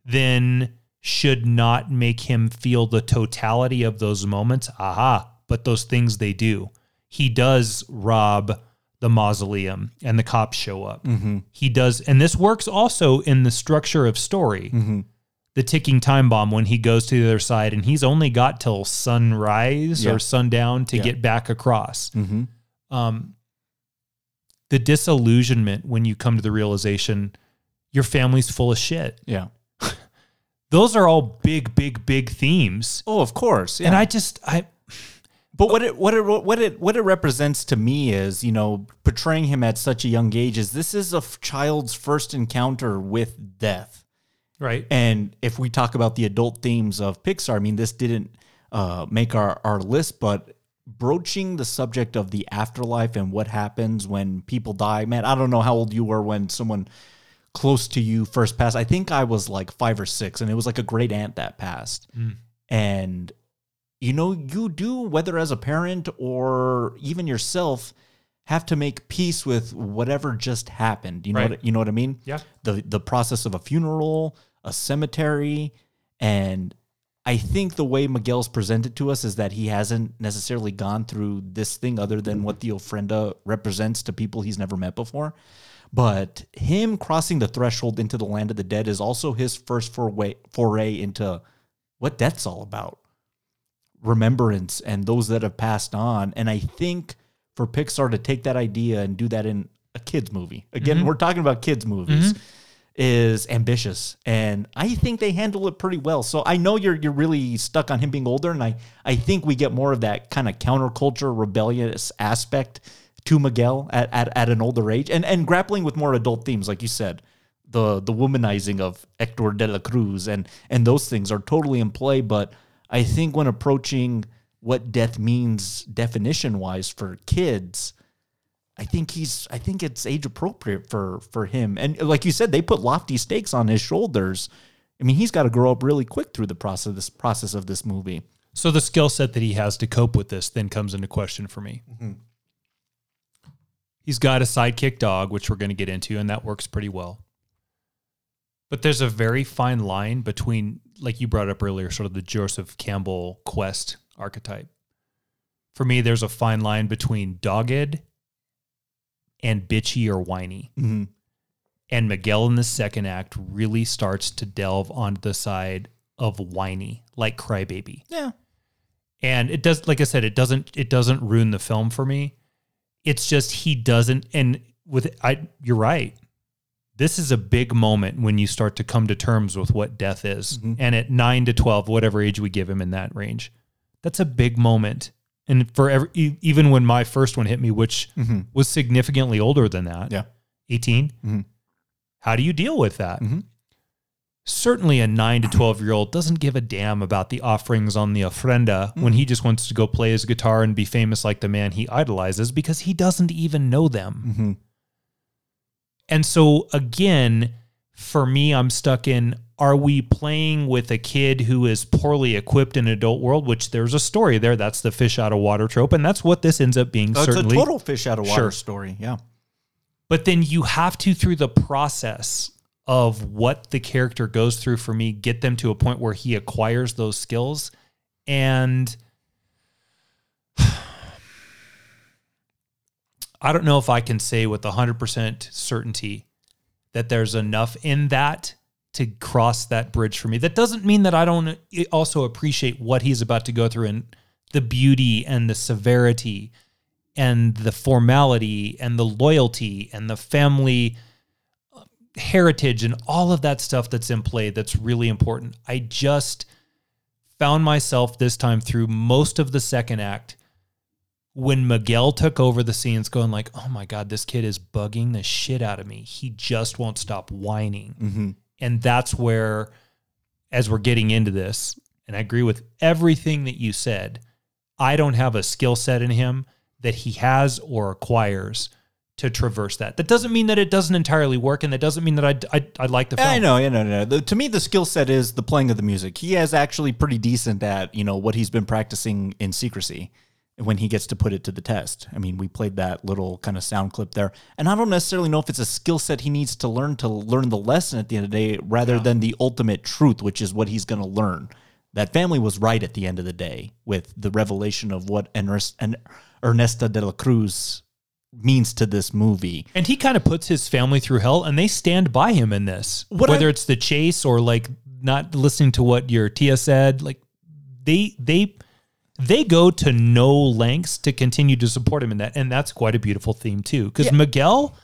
then should not make him feel the totality of those moments. Aha, but those things they do. He does rob the mausoleum and the cops show up. He does, and this works also in the structure of story. The ticking time bomb when he goes to the other side and he's only got till sunrise Yeah. or sundown to Yeah. get back across Mm-hmm. um, the disillusionment when you come to the realization your family's full of shit. Yeah. Those are all big, big, big themes. Oh, of course. Yeah. And I just, I, But what it what it what it what it represents to me is, you know, portraying him at such a young age is this is a f- child's first encounter with death. right. And if we talk about the adult themes of Pixar, I mean, this didn't uh, make our, our list, but broaching the subject of the afterlife and what happens when people die, man, I don't know how old you were when someone close to you first passed. I think I was like five or six, and it was like a great aunt that passed. Mm. And, you know, you do, whether as a parent or even yourself, have to make peace with whatever just happened. You know, Right. what, you know what I mean? Yeah. the the process of a funeral, a cemetery, and I think the way Miguel's presented to us is that he hasn't necessarily gone through this thing other than what the ofrenda represents to people he's never met before. But him crossing the threshold into the land of the dead is also his first foray, into what death's all about. Remembrance and those that have passed on. And I think for Pixar to take that idea and do that in a kids movie, again, mm-hmm. we're talking about kids movies, mm-hmm. Is ambitious, and I think they handle it pretty well. So I know you're you're really stuck on him being older, and I I think we get more of that kind of counterculture, rebellious aspect to Miguel at, at, at an older age, and and grappling with more adult themes, like you said. The, the womanizing of Hector de la Cruz and and those things are totally in play, but I think when approaching what death means definition wise for kids, I think he's I think it's age appropriate for for him. And like you said, they put lofty stakes on his shoulders. I mean, he's got to grow up really quick through the process this process of this movie. So the skill set that he has to cope with this then comes into question for me. Mm-hmm. He's got a sidekick dog, which we're going to get into, and that works pretty well. But there's a very fine line between, like you brought up earlier, sort of the Joseph Campbell quest archetype. For me, there's a fine line between dogged and bitchy or whiny. Mm-hmm. And Miguel in the second act really starts to delve onto the side of whiny, like crybaby. Yeah. and it does like i said it doesn't it doesn't ruin the film for me. It's just he doesn't and with i you're right. This is a big moment when you start to come to terms with what death is. Mm-hmm. And at 9 to 12 whatever age we give him in that range that's a big moment and for every, even when my first one hit me which mm-hmm. was significantly older than that Yeah. 18 mm-hmm. how do you deal with that? Mm-hmm. Certainly a 9 to 12 year old doesn't give a damn about the offerings on the ofrenda when he just wants to go play his guitar and be famous like the man he idolizes because he doesn't even know them. And so again for me i'm stuck in are we playing with a kid who is poorly equipped in an adult world which there's a story there that's the fish out of water trope and that's what this ends up being Oh, it's a certainly total fish out of water Sure. story. Yeah. but then you have to through the process of what the character goes through for me get them to a point where he acquires those skills and I don't know if I can say with 100% certainty that there's enough in that to cross that bridge for me. That doesn't mean that I don't also appreciate what he's about to go through and the beauty and the severity and the formality and the loyalty and the family uh, heritage and all of that stuff that's in play that's really important. I just found myself this time through most of the second act when Miguel took over the scenes, going like, "Oh my god, this kid is bugging the shit out of me. He just won't stop whining." And that's where, as we're getting into this, and I agree with everything that you said. I don't have a skill set in him that he has or acquires to traverse that. That doesn't mean that it doesn't entirely work, and that doesn't mean that I I, I like the film. I know, yeah, no, no. The, to me, the skill set is the playing of the music. He is actually pretty decent at you know what he's been practicing in secrecy when he gets to put it to the test. I mean, we played that little kind of sound clip there, and I don't necessarily know if it's a skill set he needs to learn to learn the lesson at the end of the day, rather than the ultimate truth, which is what he's going to learn. That family was right at the end of the day with the revelation of what Ernesto de la Cruz means to this movie. And he kind of puts his family through hell, and they stand by him in this. What Whether I- it's the chase or like not listening to what your Tia said, like they they they go to no lengths to continue to support him in that, and that's quite a beautiful theme too. Because Miguel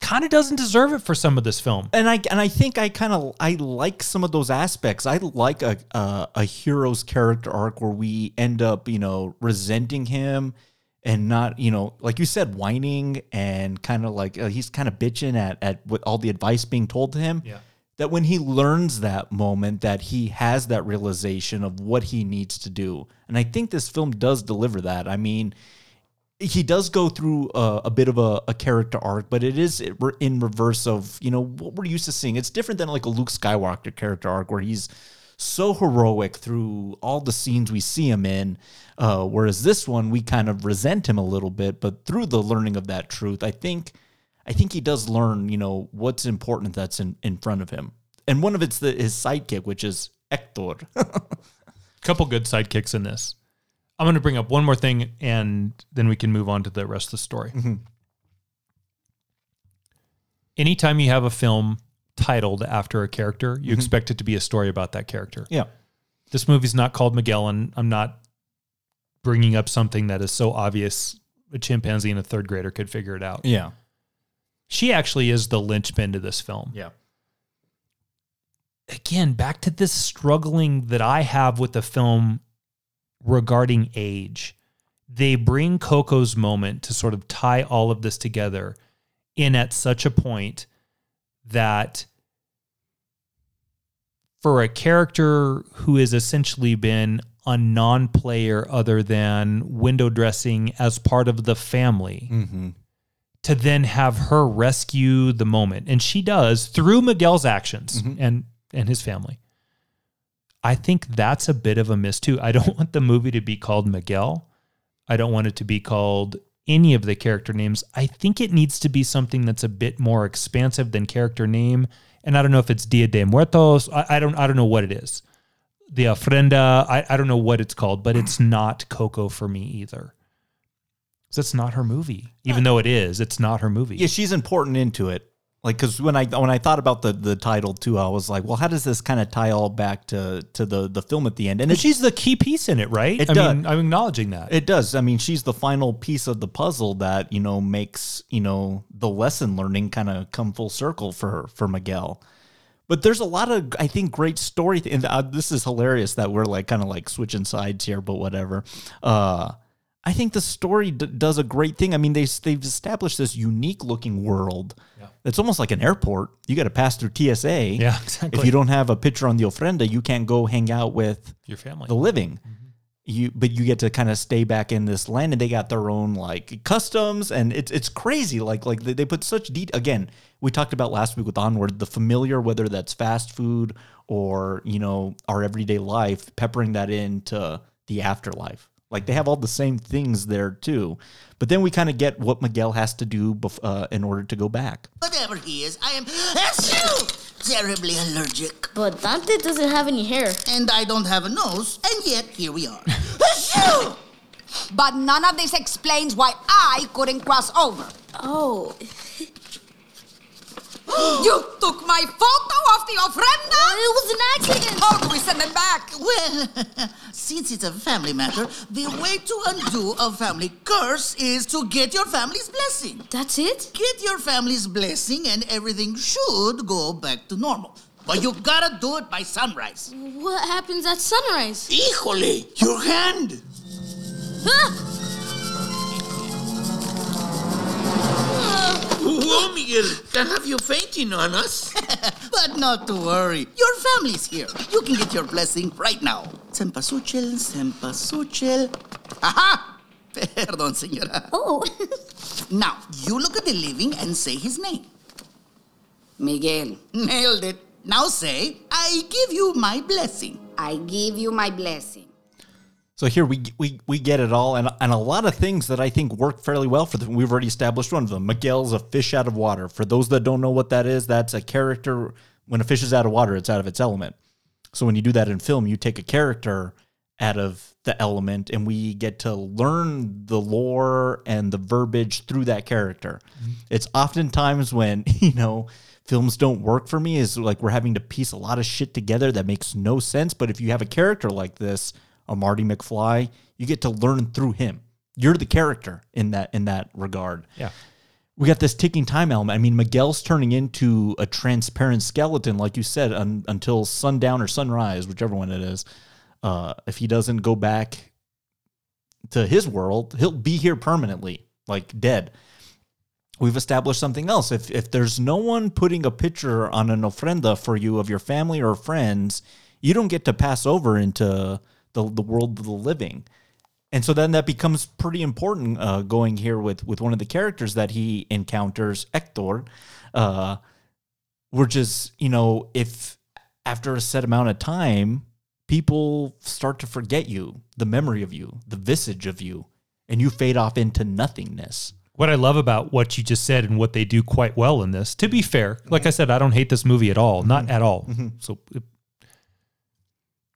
kind of doesn't deserve it for some of this film. and I and I think I kind of I like some of those aspects. I like a, a a hero's character arc where we end up, you know, resenting him and not, you know, like you said, whining and kind of like uh, he's kind of bitching at at what all the advice being told to him. Yeah. That when he learns that moment, that he has that realization of what he needs to do, and I think this film does deliver that. I mean, he does go through a, a bit of a, a character arc, but it is in reverse of you know what we're used to seeing. It's different than like a Luke Skywalker character arc where he's so heroic through all the scenes we see him in. Uh, whereas this one, we kind of resent him a little bit, but through the learning of that truth, I think, I think he does learn, you know, what's important that's in, in front of him. And one of it's the, his sidekick, which is Hector. couple good sidekicks in this. I'm going to bring up one more thing, and then we can move on to the rest of the story. Mm-hmm. Anytime you have a film titled after a character, you mm-hmm. expect it to be a story about that character. yeah. This movie's not called Miguel, and I'm not bringing up something that is so obvious a chimpanzee and a third grader could figure it out. Yeah. She actually is the linchpin to this film. Yeah. again, back to this struggling that I have with the film regarding age. They bring Coco's moment to sort of tie all of this together in at such a point that for a character who has essentially been a non player other than window dressing as part of the family Mm-hmm. To then have her rescue the moment and she does through Miguel's actions mm-hmm. and and his family. I think that's a bit of a miss too. I don't want the movie to be called Miguel. I don't want it to be called any of the character names. I think it needs to be something that's a bit more expansive than character name. And I don't know if it's Dia de Muertos. I, I don't I don't know what it is. The ofrenda. I, I don't know what it's called, but it's not Coco for me either. It's not her movie. Even though it is, it's not her movie. Yeah, she's important into it. Like, because when I when I thought about the the title too, I was like, well, how does this kind of tie all back to to the the film at the end? And it, she's the key piece in it, right? It I does. mean, I'm acknowledging that. it does. I mean, she's the final piece of the puzzle that you know makes you know the lesson learning kind of come full circle for for Miguel. But there's a lot of I think great story, th- and uh, this is hilarious that we're like kind of like switching sides here, but whatever. Uh, I think the story d- does a great thing. I mean, they they've established this unique looking world. Yeah. It's almost like an airport. You got to pass through TSA. Yeah, exactly. If you don't have a picture on the ofrenda, you can't go hang out with Your family. the living. Mm-hmm. You but you get to kind of stay back in this land, and they got their own like customs, and it's it's crazy. Like like they, they put such deep. Again, we talked about last week with Onward, the familiar, whether that's fast food or you know our everyday life, peppering that into the afterlife. Like they have all the same things there too, but then we kind of get what Miguel has to do bef- uh, in order to go back. Whatever he is, I am achoo, terribly allergic. But Dante doesn't have any hair. And I don't have a nose, and yet here we are. But none of this explains why I couldn't cross over. Oh, You took my photo of the ofrenda? it was an accident. How do we send it back? Well, since it's a family matter, the way to undo a family curse is to get your family's blessing. That's it? Get your family's blessing, and everything should go back to normal. But you gotta do it by sunrise. What happens at sunrise? Híjole! Your hand! Ah! Miguel, to have you fainting on us. But not to worry. Your family's here. You can get your blessing right now. Cempasúchil, cempasúchil. Aha! Perdón, señora. Oh. Now, you look at the living and say his name. Miguel, Nailed it. Now say, I give you my blessing. I give you my blessing. So here we we we get it all, and and a lot of things that I think work fairly well for them. We've already established one of them. Miguel's a fish out of water. For those that don't know what that is, that's a character. When a fish is out of water, it's out of its element. So when you do that in film, you take a character out of the element, and we get to learn the lore and the verbiage through that character. Mm-hmm. It's oftentimes when you know films don't work for me is like we're having to piece a lot of shit together that makes no sense. But if you have a character like this, a Marty McFly, you get to learn through him. You're the character in that in that regard. Yeah. We got this ticking time element. I mean, Miguel's turning into a transparent skeleton, like you said, un, until sundown or sunrise, whichever one it is. Uh, if he doesn't go back to his world, he'll be here permanently, like dead. We've established something else. If if there's no one putting a picture on an ofrenda for you of your family or friends, you don't get to pass over into the the world of the living. And so then that becomes pretty important uh, going here with with one of the characters that he encounters, Hector. Uh, we're just, you know, if after a set amount of time, people start to forget you, the memory of you, the visage of you, and you fade off into nothingness. What I love about what you just said and what they do quite well in this, to be fair, like I said, I don't hate this movie at all, not at all. So it-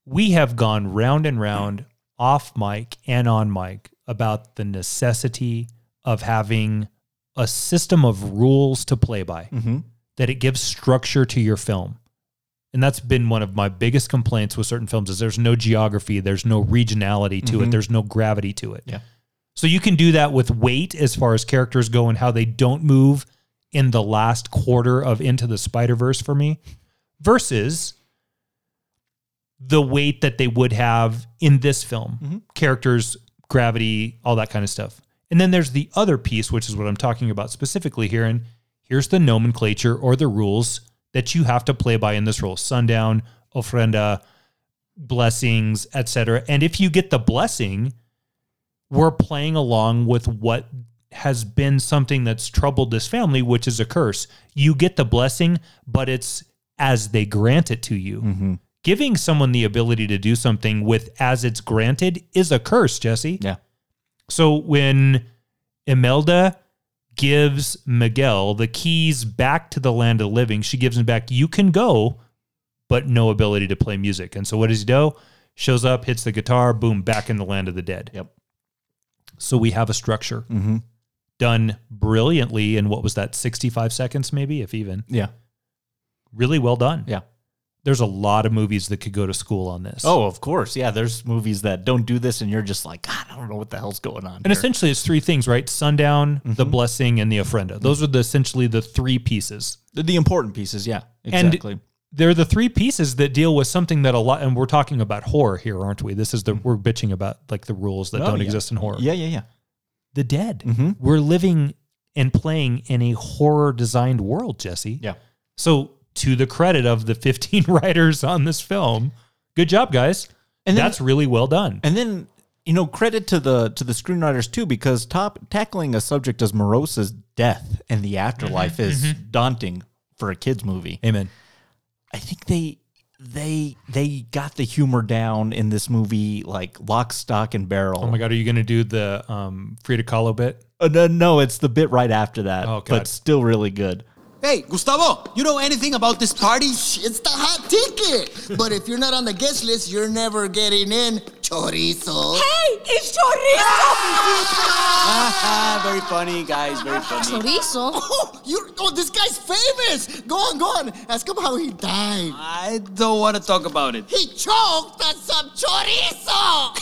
we have gone round and round off mic and on mic about the necessity of having a system of rules to play by, mm-hmm. that it gives structure to your film. And that's been one of my biggest complaints with certain films is there's no geography, there's no regionality to it, mm-hmm. there's no gravity to it. Yeah. So you can do that with weight as far as characters go and how they don't move in the last quarter of Into the Spider Verse for me, versus the weight that they would have in this film. Mm-hmm. Characters, gravity, all that kind of stuff. And then there's the other piece, which is what I'm talking about specifically here. And here's the nomenclature or the rules that you have to play by in this role sundown, ofrenda, blessings, etc. And if you get the blessing, we're playing along with what has been something that's troubled this family, which is a curse. You get the blessing, but it's as they grant it to you. Mm-hmm. Giving someone the ability to do something with as it's granted is a curse, Jesse. Yeah. So when Imelda gives Miguel the keys back to the land of the living, she gives him back, you can go, but no ability to play music. And so what does he do? Shows up, hits the guitar, boom, back in the land of the dead. Yep. So we have a structure Mm-hmm. done brilliantly in what was that, 65 seconds, maybe, if even. Yeah. Really well done. Yeah. There's a lot of movies that could go to school on this. Oh, of course. Yeah. There's movies that don't do this, and you're just like, God, I don't know what the hell's going on. And here." essentially, it's three things, right? Sundown, the blessing, and the ofrenda. Those are the essentially the three pieces. the, the important pieces. Yeah. Exactly. And they're the three pieces that deal with something that a lot, and we're talking about horror here, aren't we? This is the we're bitching about like the rules that Oh, don't yeah. exist in horror. yeah. Yeah. Yeah. The dead. Mhm. We're living and playing in a horror designed world, Jesse. Yeah. So, to the credit of the 15 writers on this film, good job, guys. And then- that's really well done. And then you know credit to the to the screenwriters too because top tackling a subject as morose as death and the afterlife is daunting for a kids movie. Amen. I think they they they got the humor down in this movie like lock stock and barrel. Oh my God, are you going to do the um, Frida Kahlo bit? Uh, no, no, it's the bit right after that, Oh, God. but still really good. Hey, Gustavo, you know anything about this party? It's the hot ticket. but if you're not on the guest list, you're never getting in. Chorizo. Hey, it's chorizo! Ah, very funny, guys, very funny. Chorizo. Oh, you oh, this guy's famous. Go on, go on. Ask him how he died. I don't want to talk about it. He choked on some chorizo.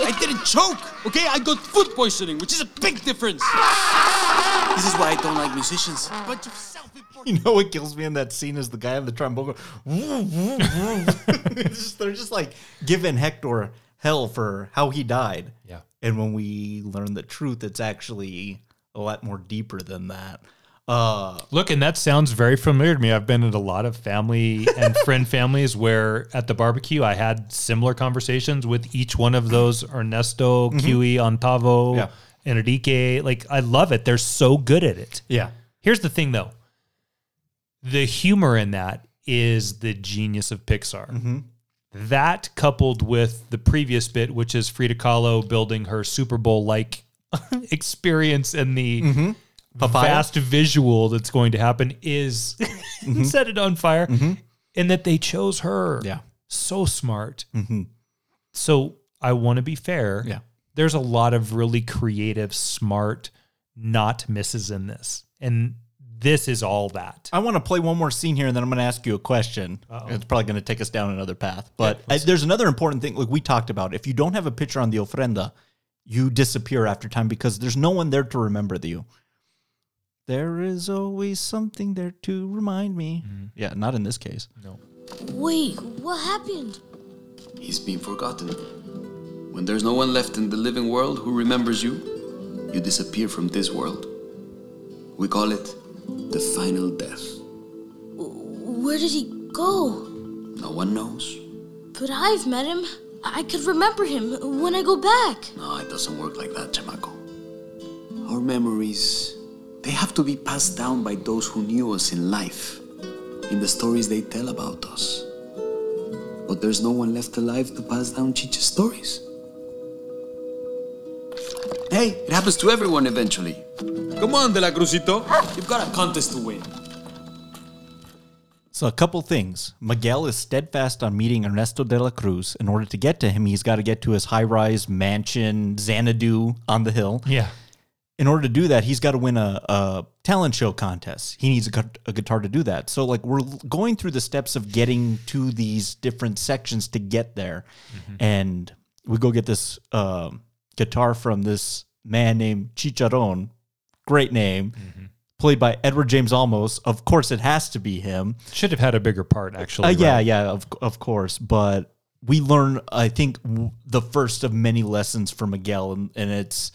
I didn't choke, okay? I got food poisoning, which is a big difference. This is why I don't like musicians. Bunch of self-important. You know what kills me in that scene is the guy on the trombone. Go, "Woo, woo, woo." Just- they're just like giving Hector hell for how he died. Yeah. And when we learn the truth, it's actually a lot more deeper than that. Uh, Look, and that sounds very familiar to me. I've been in a lot of family and friend families where at the barbecue I had similar conversations with each one of those Ernesto, Kiwi, Ontavo, Yeah. Enrique. Like I love it. They're so good at it. yeah, Here's the thing though. The humor in that is the genius of Pixar. Mm-hmm. That coupled with the previous bit, which is Frida Kahlo building her Super Bowl like experience and the mm-hmm. vast visual that's going to happen is mm-hmm. set it on fire. And that they chose her. Yeah. So smart. So I want to be fair. Yeah. There's a lot of really creative, smart, not misses in this. And this is all that. I want to play one more scene here, and then I'm going to ask you a question. It's probably going to take us down another path. But I, there's another important thing, like we talked about. If you don't have a picture on the ofrenda, you disappear after time because there's no one there to remember you. There is always something there to remind me. Mm-hmm. Yeah, not in this case. No. Wait, what happened? He's been forgotten. When there's no one left in the living world who remembers you, you disappear from this world. We call it the final death. Where did he go? No one knows. But I've met him. I could remember him when I go back. No, it doesn't work like that, Chamaco. Our memories, they have to be passed down by those who knew us in life, in the stories they tell about us. But there's no one left alive to pass down Chicha's stories. Hey, it happens to everyone eventually. Come on, De La Cruzito. You've got a contest to win. So, a couple things. Miguel is steadfast on meeting Ernesto de la Cruz. In order to get to him, he's got to get to his high rise mansion, Xanadu on the hill. Yeah. in order to do that, he's got to win a, a talent show contest. He needs a, gu- a guitar to do that. So, like, we're l- going through the steps of getting to these different sections to get there. And we go get this um guitar from this man named Chicharrón. Great name. Played by Edward James Olmos. Of course, it has to be him. Should have had a bigger part, actually. Uh, yeah, right? yeah, of of course. But we learn, I think, w- the first of many lessons for Miguel, and, and it's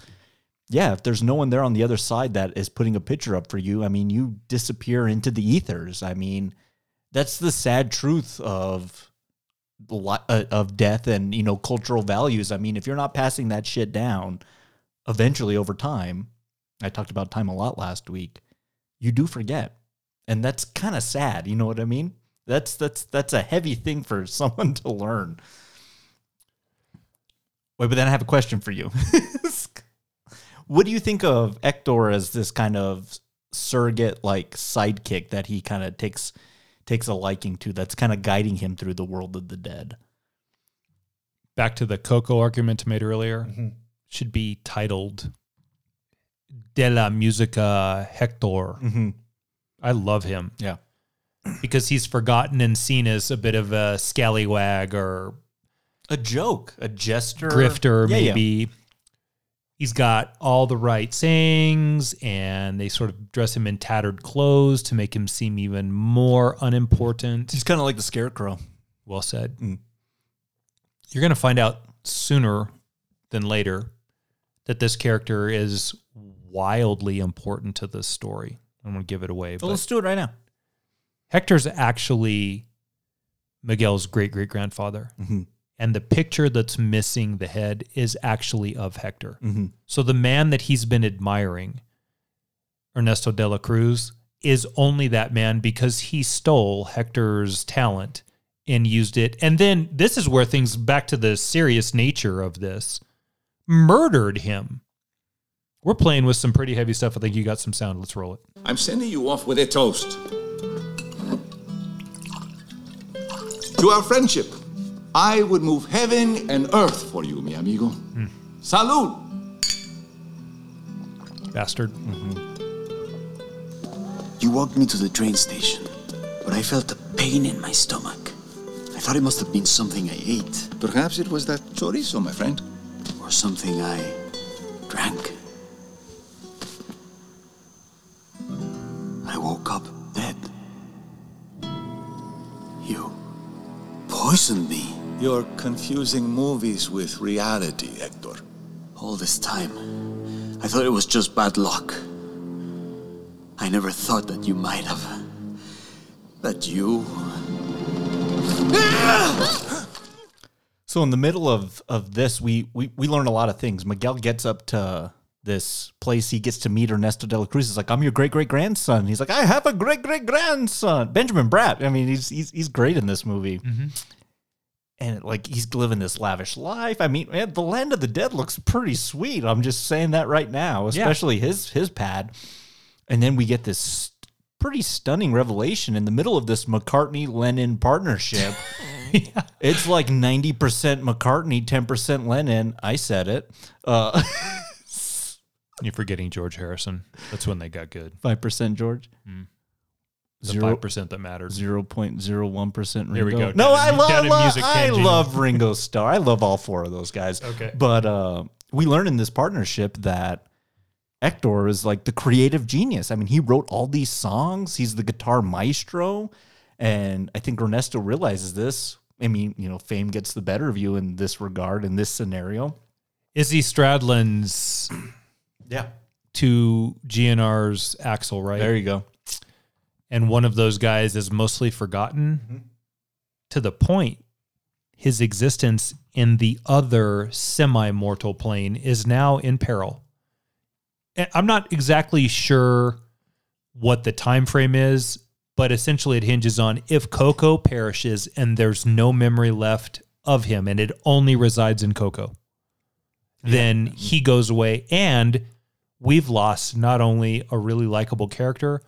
yeah. If there's no one there on the other side that is putting a picture up for you, I mean, you disappear into the ethers. I mean, that's the sad truth of Uh, of death and you know cultural values. I mean, if you're not passing that shit down, eventually over time, I talked about time a lot last week. You do forget and that's kind of sad you know what i mean that's that's that's a heavy thing for someone to learn wait but then i have a question for you what do you think of Hector as this kind of surrogate like sidekick that he kind of takes takes a liking to that's kind of guiding him through the world of the dead. Back to the Coco argument I made earlier. Mm-hmm. Should be titled De la Musica Hector. Mm-hmm. I love him. Yeah. Because he's forgotten and seen as a bit of a scallywag or a joke a jester. grifter, Yeah, yeah. He's got all the right sayings, and they sort of dress him in tattered clothes to make him seem even more unimportant. he's kind of like the scarecrow Well said. Mm. You're going to find out sooner than later that this character is wildly important to this story. I'm going to give it away, but let's do it right now Hector's actually Miguel's great great grandfather. Mhm. And the picture that's missing the head is actually of Hector. Mhm. So the man that he's been admiring, Ernesto de la Cruz, is only that man because he stole Hector's talent and used it. And then this is where things back to the serious nature of this murdered him. We're playing with some pretty heavy stuff. I think you got some sound. Let's roll it. I'm sending you off with a toast. To our friendship, I would move heaven and earth for you, mi amigo. Salud! Bastard. Mm-hmm. You walked me to the train station, but I felt a pain in my stomach. I thought it must have been something I ate Perhaps it was that chorizo, my friend. or something I drank. I woke up dead. You poisoned me You're confusing movies with reality, Hector. all this time. I thought it was just bad luck. I never thought that you might have. That you. So in the middle of of this, we we we learn a lot of things. Miguel gets up to this place. He gets to meet Ernesto de la Cruz. He's like, "I'm your great great grandson." He's like, "I have a great great grandson." Benjamin Bratt. I mean, he's he's he's great in this movie. Mm-hmm. And like he's living this lavish life. I mean, man, the Land of the Dead looks pretty sweet. I'm just saying that right now, especially his his pad. And then we get this pretty stunning revelation in the middle of this McCartney Lennon partnership. It's like 90% McCartney, 10% Lennon. I said it. Uh, You're forgetting George Harrison. That's when they got good. 5% George. The Zero- five percent that mattered. 0.01% Ringo. There we go. No, Down I in- love, down love- music I love Ringo Starr. I love all four of those guys. Okay. But uh, we learn in this partnership that Hector is like the creative genius. I mean, he wrote all these songs. He's the guitar maestro. And I think Ernesto realizes this. I mean, you know, fame gets the better of you in this regard, in this scenario. Izzy Stradlin's Yeah. to GNR's Axl, right? There you go. And one of those guys is mostly forgotten Mm-hmm. to the point his existence in the other semi-mortal plane is now in peril. I'm not exactly sure what the time frame is, but essentially it hinges on if Coco perishes and there's no memory left of him and it only resides in Coco, then he goes away and we've lost not only a really likable character,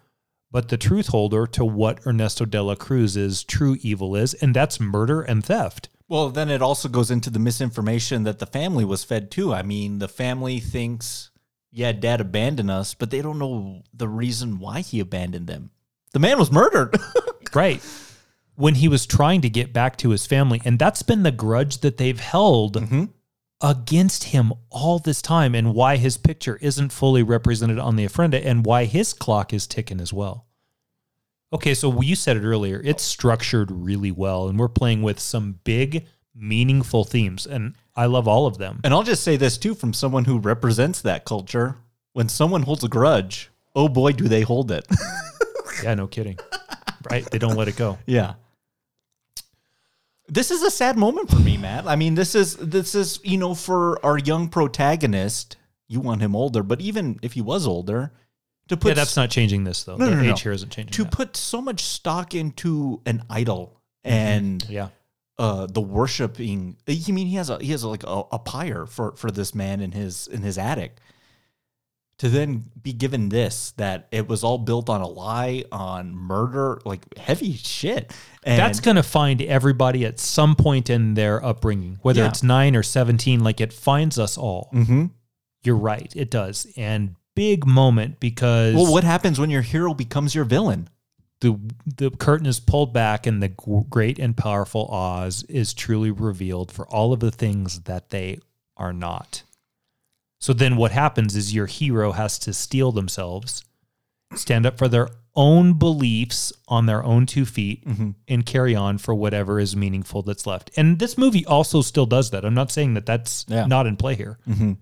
but the truth holder to what Ernesto de la Cruz's true evil is, and that's murder and theft. Well, then it also goes into the misinformation that the family was fed too. I mean, the family thinks, yeah, dad abandoned us, but they don't know the reason why he abandoned them. The man was murdered. Right. When he was trying to get back to his family, and that's been the grudge that they've held mm-hmm. Against him all this time, and why his picture isn't fully represented on the ofrenda, and why his clock is ticking as well. Okay, so you said it earlier. It's structured really well, and we're playing with some big, meaningful themes, and I love all of them. and I'll just say this too from someone who represents that culture. When someone holds a grudge, oh boy, do they hold it. Yeah, no kidding. Right? They don't let it go. yeah. This is a sad moment for me, Matt. I mean, this is this is, you know, for our young protagonist, you want him older, but even if he was older, to put yeah, that's not changing this though. No, the no, no, age here isn't changing. to that. put so much stock into an idol and yeah. uh the worshiping You mean he has a he has like a, a pyre for for this man in his in his attic to then be given this that it was all built on a lie on murder like heavy shit and That's going to find everybody at some point in their upbringing, whether Yeah. it's nine or 17, like it finds us all. Mhm. You're right. It does. And big moment because well what happens when your hero becomes your villain the, the curtain is pulled back and the great and powerful Oz is truly revealed for all of the things that they are not. So then what happens is your hero has to steel themselves, stand up for their own beliefs on their own two feet, and carry on for whatever is meaningful that's left. And this movie also still does that. I'm not saying that that's Yeah. not in play here. Mhm.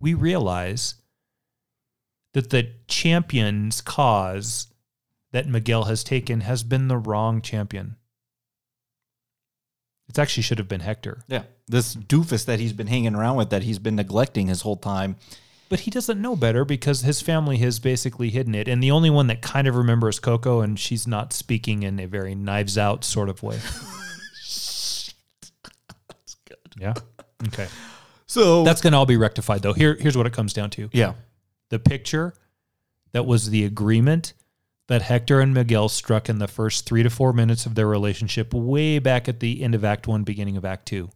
We realize that the champion's cause that Miguel has taken has been the wrong champion. It actually should have been Hector. yeah this doofus that he's been hanging around with that he's been neglecting his whole time But he doesn't know better because his family has basically hidden it. And the only one that kind of remembers Coco, and she's not speaking in a very knives out sort of way. Shh. That's good. Yeah. Okay. so That's going to all be rectified, though. Here, here's what it comes down to yeah the picture that was the agreement that Hector and Miguel struck in the first three to four minutes of their relationship, way back at the end of Act One, beginning of Act Two.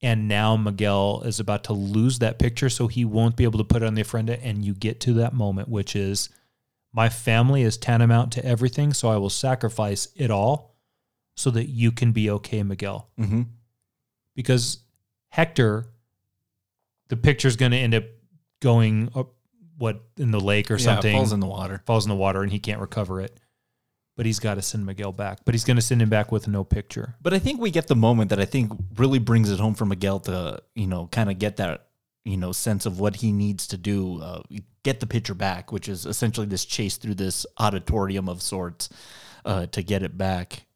And now Miguel is about to lose that picture, so he won't be able to put it on the ofrenda. And you get to that moment, which is my family is tantamount to everything, so I will sacrifice it all so that you can be okay, Miguel. Mhm. Because Hector, the picture's going to end up going up, what, in the lake or Yeah, something falls in the water falls in the water and he can't recover it. But he's got to send Miguel back. But he's going to send him back with no picture. But I think we get the moment that I think really brings it home for Miguel to, you know, kind of get that you know sense of what he needs to do uh, get the picture back which is essentially this chase through this auditorium of sorts uh, to get it back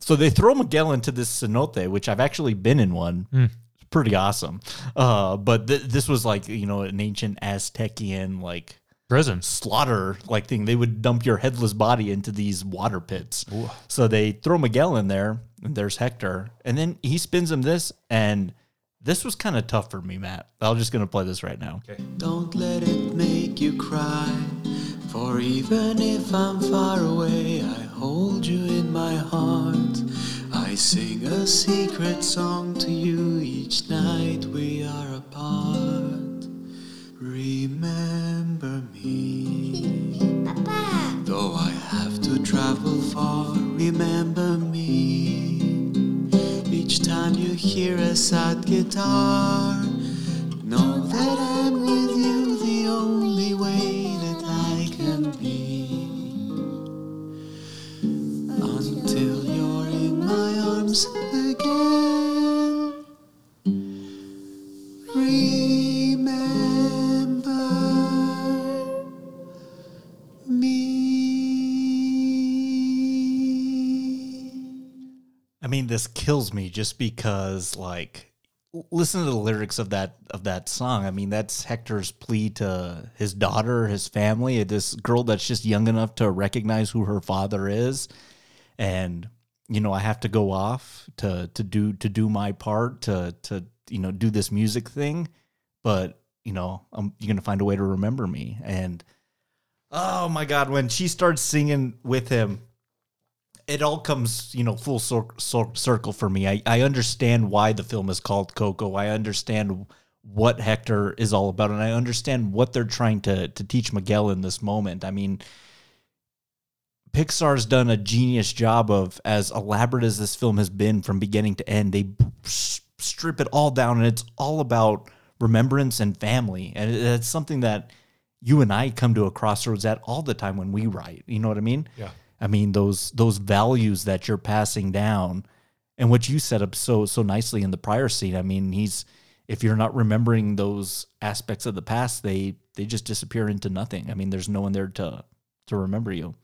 so they throw miguel into this cenote which i've actually been in one it's pretty awesome uh, but th- this was like you know an ancient aztecian like Prison. slaughter like thing. They would dump your headless body into these water pits. So they throw Miguel in there, and there's Hector, and then he spins him this, and this was kind of tough for me, Matt. I'm just gonna play this right now. Okay. Don't let it make you cry. For even if I'm far away, I hold you in my heart. I sing a secret song to you each night we are apart. Remember me. Though I have to travel far, remember me. Each time you hear a sad guitar, know that I'm with you the only way that I can be. Until you're my arms again. Remember me. I mean, this kills me just because, like, listen to the lyrics of that of that song. I mean, that's Hector's plea to his daughter, his family, this girl that's just young enough to recognize who her father is, and you know, I have to go off to to do to do my part to to you know do this music thing, but you know, um, you're gonna find a way to remember me. And oh my God, when she starts singing with him, it all comes, you know, full cir- cir- circle for me. I, I understand why the film is called Coco. I understand what Hector is all about, and I understand what they're trying to to teach Miguel in this moment. I mean, Pixar's done a genius job of, as elaborate as this film has been from beginning to end, they strip it all down, and it's all about remembrance and family, and it- it's something that you and I come to a crossroads at all the time when we write. You know what I mean? Yeah. I mean those those values that you're passing down, and what you set up so so nicely in the prior scene. I mean, he's if you're not remembering those aspects of the past, they they just disappear into nothing. I mean, there's no one there to to remember you.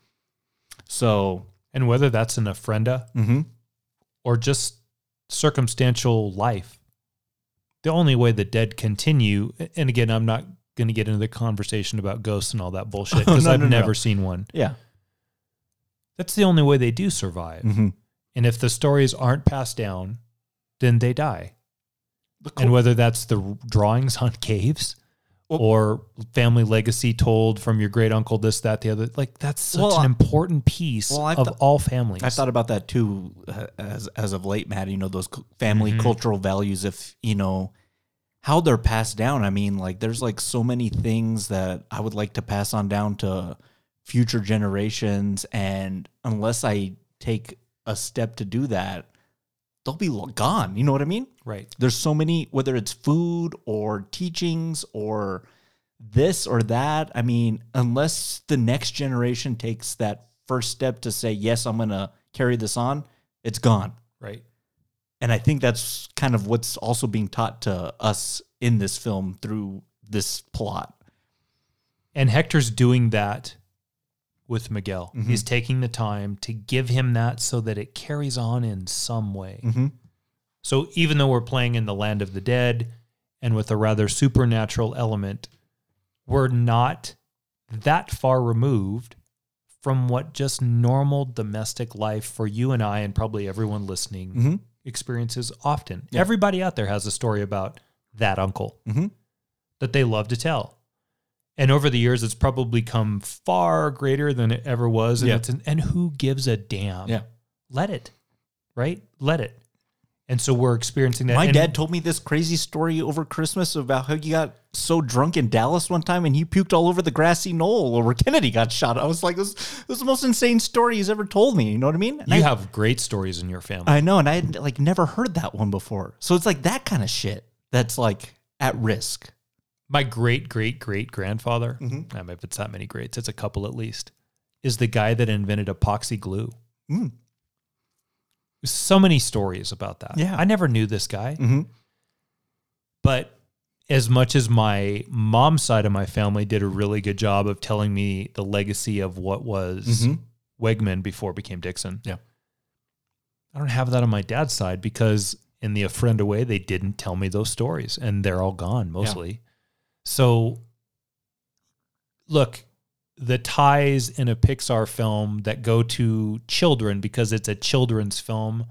So And whether that's an ofrenda Mhm. or just circumstantial life, the only way the dead continue, and again, I'm not going to get into the conversation about ghosts and all that bullshit because No, I've no, no. never seen one. yeah, That's the only way they do survive. Mhm. And if the stories aren't passed down, then they die. The And whether that's the drawings on caves or family legacy told from your great uncle, this, that, the other, like that's such Well, an important piece well, of thought- all families. I thought about that too, uh, as as of late, Matt. You know those family Mhm. cultural values. If you know how they're passed down, I mean, like there's like so many things that I would like to pass on down to future generations, and unless I take a step to do that, they'll be gone. You know what I mean? right. There's so many, whether it's food or teachings or this or that. I mean, unless the next generation takes that first step to say, yes, I'm going to carry this on, it's gone. Right. And I think that's kind of what's also being taught to us in this film through this plot. And Hector's doing that with Miguel. Mhm. He's taking the time to give him that so that it carries on in some way. Mm-hmm. So even though we're playing in the land of the dead and with a rather supernatural element, we're not that far removed from what just normal domestic life for you and I and probably everyone listening Mhm. experiences often. Yeah. Everybody out there has a story about that uncle Mhm. that they love to tell. And over the years, it's probably come far greater than it ever was. And, Yeah. it's an, and who gives a damn? Yeah. Let it, right? Let it. And so we're experiencing that. My And- dad told me this crazy story over Christmas about how he got so drunk in Dallas one time and he puked all over the grassy knoll where Kennedy got shot. I was like, this, this is the most insane story he's ever told me. You know what I mean? And You I, have great stories in your family. I know, and I had like never heard that one before. So it's like that kind of shit that's like at risk. My great great great grandfather, Mhm. um, if it's that many greats, it's a couple at least, is the guy that invented epoxy glue. Mm. So many stories about that. Yeah. I never knew this guy, Mm-hmm. but as much as my mom's side of my family did a really good job of telling me the legacy of what was Wegman before it became Dixon. Yeah. I don't have that on my dad's side because in the A Friend Away, they didn't tell me those stories and they're all gone mostly. So, look, the ties in a Pixar film that go to children because it's a children's film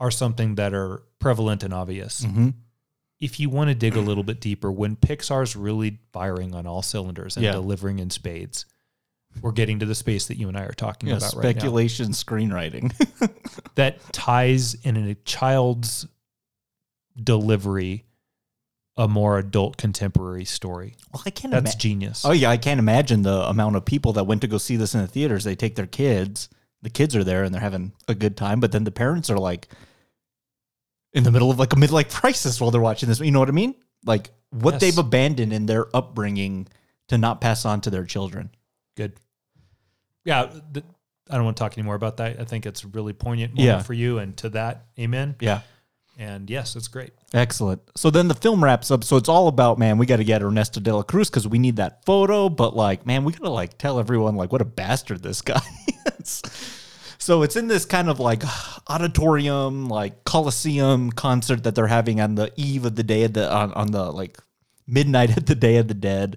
are something that are prevalent and obvious. Mhm. If you want to dig a little bit deeper, when Pixar's really firing on all cylinders and Yeah. delivering in spades, we're getting to the space that you and I are talking Yeah, about right now speculation screenwriting. that ties in a child's delivery a more adult contemporary story. Well, I can't That's ima- genius. Oh yeah, I can't imagine the amount of people that went to go see this in the theaters. They take their kids, the kids are there and they're having a good time, but then the parents are like in the middle of like a midlife crisis while they're watching this. You know what I mean? Like what Yes. they've abandoned in their upbringing to not pass on to their children. Good. Yeah, th- I don't want to talk anymore about that. I think it's a really poignant moment Yeah. for you, and to that, amen. Yeah. And yes, it's great. Excellent. So then the film wraps up. So it's all about, man, we got to get Ernesto de la Cruz because we need that photo. But like, man, we got to like tell everyone like what a bastard this guy is. So it's in this kind of like auditorium, like Coliseum concert that they're having on the eve of the day of the on, on the like midnight at the Day of the Dead.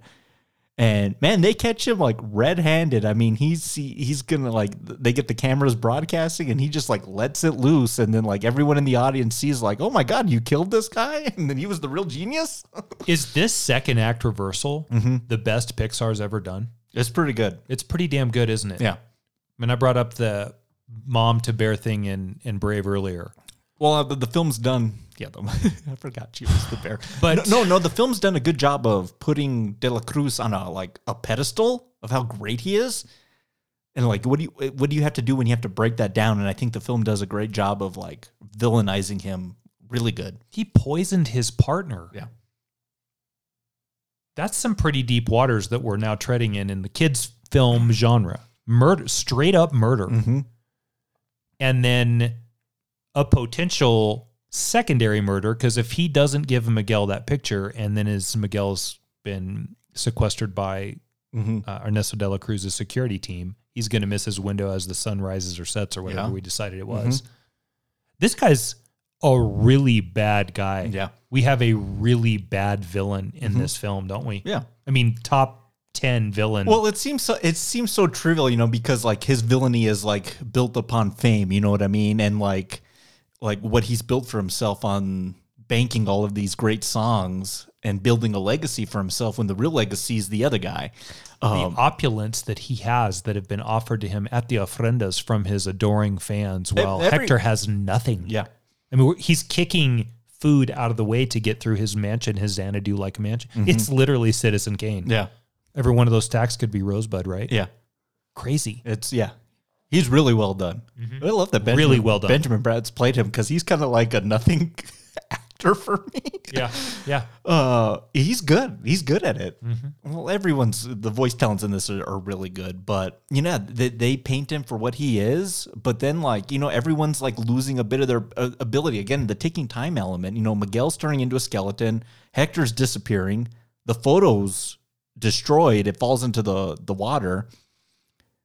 And man, they catch him like red-handed. I mean, he's he, he's gonna like they get the cameras broadcasting, and he just like lets it loose, and then like everyone in the audience sees like, oh my god, you killed this guy, and then he was the real genius. Is this second act reversal Mm-hmm. the best Pixar's ever done? It's pretty good. It's pretty damn good, isn't it? Yeah. I mean, I brought up the mom to bear thing in, in Brave earlier. Well, uh, the, the film's done. Yeah, the, I forgot she was the bear. But- no, no, no, the film's done a good job of putting De La Cruz on a like a pedestal of how great he is. And like, what do you what do you have to do when you have to break that down? And I think the film does a great job of like villainizing him really good. He poisoned his partner. Yeah. That's some pretty deep waters that we're now treading in in the kids' film genre. Murder, straight up murder. Mm-hmm. And then a potential secondary murder because if he doesn't give Miguel that picture and then as Miguel's been sequestered by mm-hmm. uh, Ernesto de la Cruz's security team, he's going to miss his window as the sun rises or sets or whatever Yeah. we decided it mm-hmm. was. This guy's a really bad guy. Yeah. We have a really bad villain in mm-hmm. this film, don't we? Yeah. I mean, top 10 villain. Well, it seems so. It seems so trivial, you know, because like his villainy is like built upon fame. You know what I mean? And like, like what he's built for himself on banking all of these great songs and building a legacy for himself. When the real legacy is the other guy. the Um, opulence that he has that have been offered to him at the ofrendas from his adoring fans, while every- Hector has nothing. yeah. I mean, he's kicking food out of the way to get through his mansion, his Xanadu like mansion. It's literally Citizen Kane. Mm-hmm. Yeah. Every one of those stacks could be Rosebud, right? Yeah. Crazy. It's yeah. He's really well done. I love that Benjamin, Really well done. Benjamin Bratt's played him because he's kind of like a nothing actor for me. Yeah. Yeah. Uh, he's good. He's good at it. Well, everyone's the voice talents in this are, are really good, but you know they, they paint him for what he is. But then, like you know, everyone's like losing a bit of their uh, ability. Again, the taking time element. You know, Miguel's turning into a skeleton. Hector's disappearing. The photos destroyed. It falls into the the water.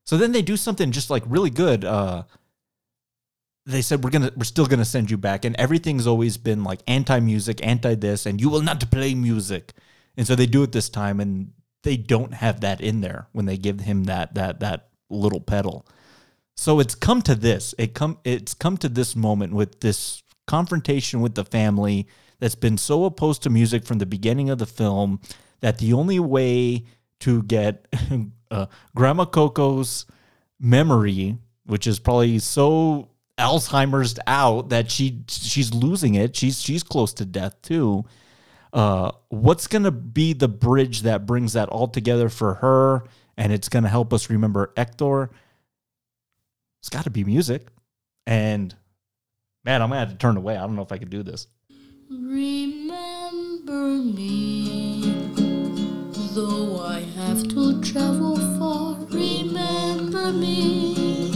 So then they do something just like really good. Uh, they said we're gonna we're still gonna send you back, and everything's always been like anti music, anti this, and you will not play music. And so they do it this time, and they don't have that in there when they give him that that that little pedal. So it's come to this. It come it's come to this moment with this confrontation with the family that's been so opposed to music from the beginning of the film that the only way to get uh, Grandma Coco's memory, which is probably so Alzheimer's out that she she's losing it. She's she's close to death too. Uh, what's gonna be the bridge that brings that all together for her, and it's gonna help us remember Hector? It's got to be music, and man, I'm gonna have to turn away. I don't know if I can do this. Remember me, though I have to travel far. Remember me,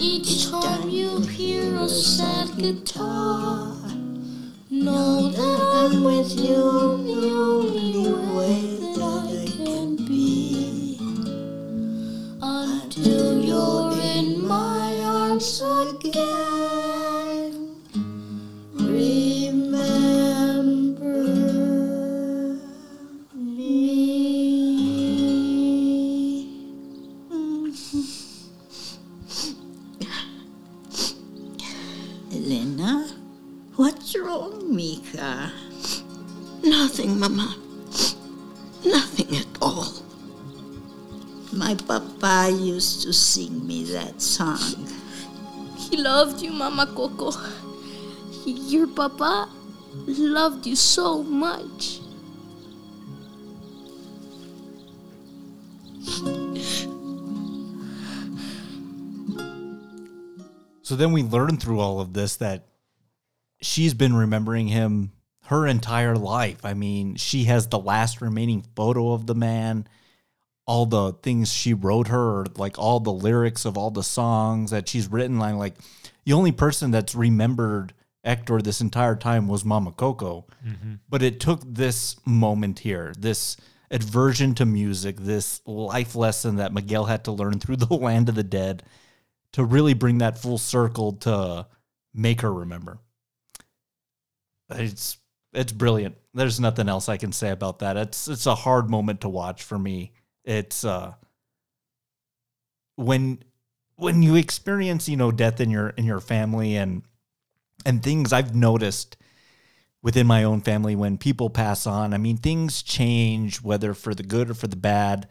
each time you hear a sad guitar. know that I'm with you the only way that I can be. Until you're in my arms again. Mika? Nothing, Mama. Nothing at all. My papa used to sing me that song. He loved you, Mama Coco. Your papa loved you so much. So then we learn through all of this that she's been remembering him her entire life. I mean, she has the last remaining photo of the man, all the things she wrote her, like all the lyrics of all the songs that she's written. Like, like the only person that's remembered Hector this entire time was Mama Coco. Mm-hmm. But it took this moment here, this aversion to music, this life lesson that Miguel had to learn through the land of the dead to really bring that full circle to make her remember. It's it's brilliant. There's nothing else I can say about that. It's it's a hard moment to watch for me. It's uh when when you experience, you know, death in your in your family and and things I've noticed within my own family when people pass on. I mean, things change whether for the good or for the bad,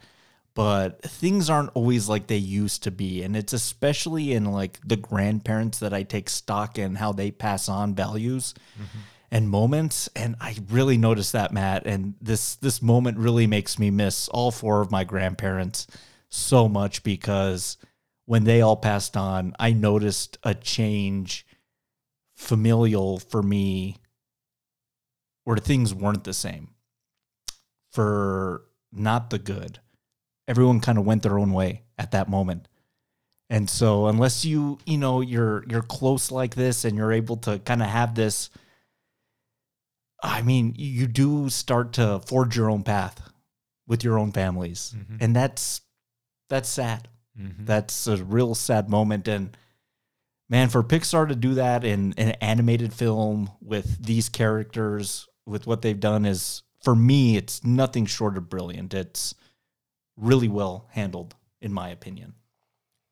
but things aren't always like they used to be. And it's especially in like the grandparents that I take stock in how they pass on values and moments. And I really noticed that, Matt. And this this moment really makes me miss all four of my grandparents so much because when they all passed on, I noticed a change familial for me where things weren't the same for not the good. Everyone kind of went their own way at that moment. And so unless you, you know, you're you're close like this and you're able to kind of have this I mean, you do start to forge your own path with your own families. And that's that's sad. That's a real sad moment and man for Pixar to do that in an animated film with these characters with what they've done is for me it's nothing short of brilliant. It's really well handled in my opinion.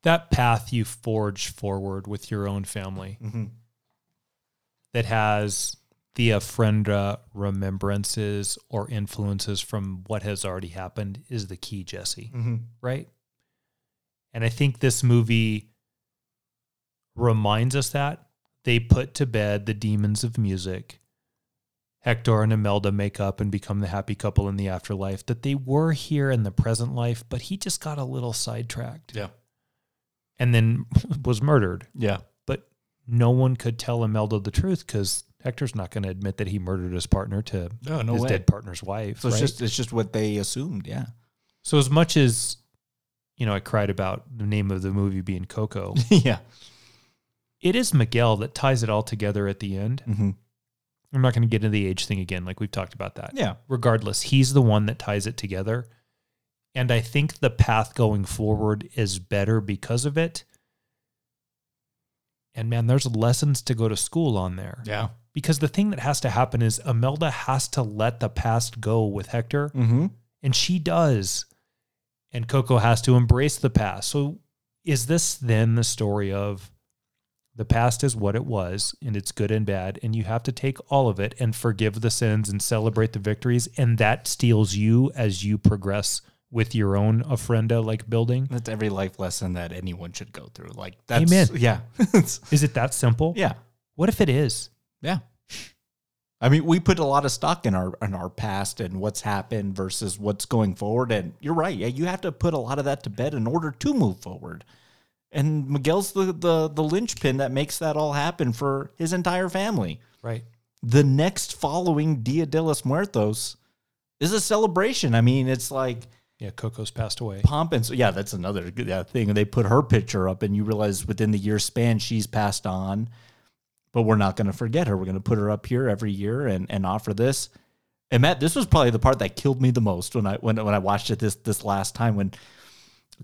That path you forge forward with your own family Mhm. that has the ofrenda remembrances or influences from what has already happened is the key, Jesse. Mhm. Right? And I think this movie reminds us that they put to bed the demons of music. Hector and Imelda make up and become the happy couple in the afterlife, that they were here in the present life, but he just got a little sidetracked. Yeah. And then was murdered. Yeah. But no one could tell Imelda the truth because Hector's not going to admit that he murdered his partner to No, no his way. dead partner's wife. So it's just it's just what they assumed, yeah. So as much as you know, I cried about the name of the movie being Coco. yeah. It is Miguel that ties it all together at the end. Mm-hmm. I'm not going to get into the age thing again, like we've talked about that. Yeah. Regardless, he's the one that ties it together. And I think the path going forward is better because of it. And man, there's lessons to go to school on there. Yeah. Because the thing that has to happen is Imelda has to let the past go with Hector. Mm-hmm. And she does. And Coco has to embrace the past. So is this then the story of the past is what it was and it's good and bad and you have to take all of it and forgive the sins and celebrate the victories and that steals you as you progress with your own ofrenda like building That's every life lesson that anyone should go through. Like that's Amen. yeah. is it that simple yeah. what if it is Yeah. I mean, we put a lot of stock in our in our past and what's happened versus what's going forward. And you're right. Yeah, you have to put a lot of that to bed in order to move forward. And Miguel's the the the linchpin that makes that all happen for his entire family. right The next following Dia de los Muertos is a celebration. I mean, it's like yeah coco's passed away pomp and so, yeah, that's another yeah, thing. They put her picture up, and you realize within the year span she's passed on. But we're not going to forget her. We're going to put her up here every year and and offer this. And Matt, this was probably the part that killed me the most when I when when I watched it this this last time when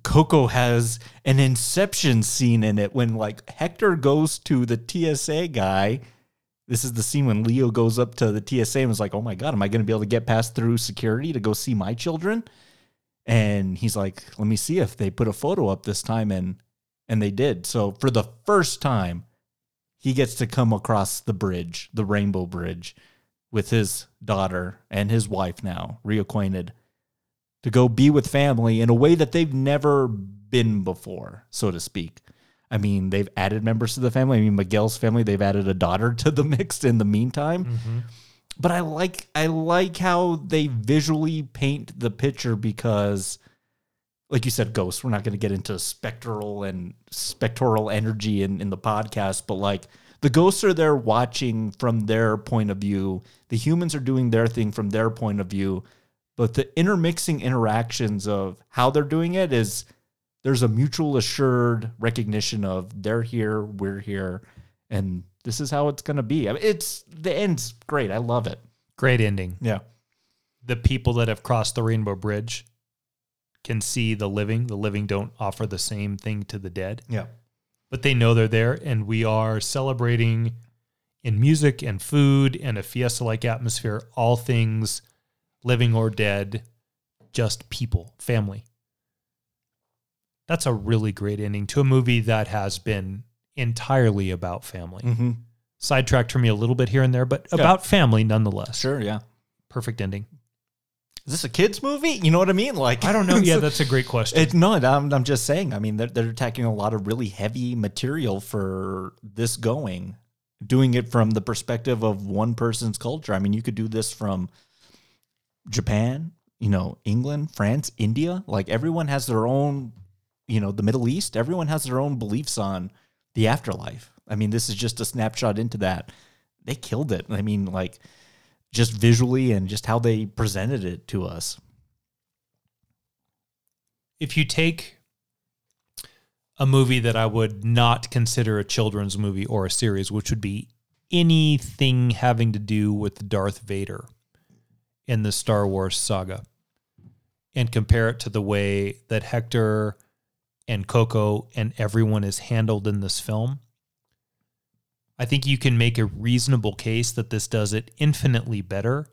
Coco has an inception scene in it when like Hector goes to the TSA guy. This is the scene when Leo goes up to the TSA and was like, "Oh my god, am I going to be able to get past through security to go see my children?" And he's like, "Let me see if they put a photo up this time." And and they did. So for the first time, he gets to come across the bridge, the Rainbow Bridge, with his daughter and his wife now reacquainted to go be with family in a way that they've never been before, so to speak. I mean, they've added members to the family. I mean, Miguel's family, they've added a daughter to the mix in the meantime. Mm-hmm. But I like I like how they visually paint the picture because like you said, ghosts. We're not going to get into spectral and spectral energy in, in the podcast, but like the ghosts are there watching from their point of view. The humans are doing their thing from their point of view. But the intermixing interactions of how they're doing it is there's a mutual assured recognition of they're here, we're here, and this is how it's going to be. I mean, it's the end's great. I love it. Great ending. Yeah. The people that have crossed the Rainbow Bridge can see the living. The living don't offer the same thing to the dead. Yeah. But they know they're there, and we are celebrating in music and food and a fiesta like atmosphere, all things living or dead, just people, family. That's a really great ending to a movie that has been entirely about family. Mm-hmm. Sidetracked for me a little bit here and there, but Yeah. about family nonetheless. Sure. Yeah. Perfect ending. Is this a kids movie? You know what I mean? Like I don't know. Yeah, that's a great question. It, no, I'm, I'm just saying. I mean, they're, they're attacking a lot of really heavy material for this going, doing it from the perspective of one person's culture. I mean, you could do this from Japan, you know, England, France, India. Like everyone has their own, you know, the Middle East. Everyone has their own beliefs on the afterlife. I mean, this is just a snapshot into that. They killed it. I mean, like just visually and just how they presented it to us. if you take a movie that I would not consider a children's movie or a series, which would be anything having to do with Darth Vader in the Star Wars saga, and compare it to the way that Hector and Coco and everyone is handled in this film, I think you can make a reasonable case that this does it infinitely better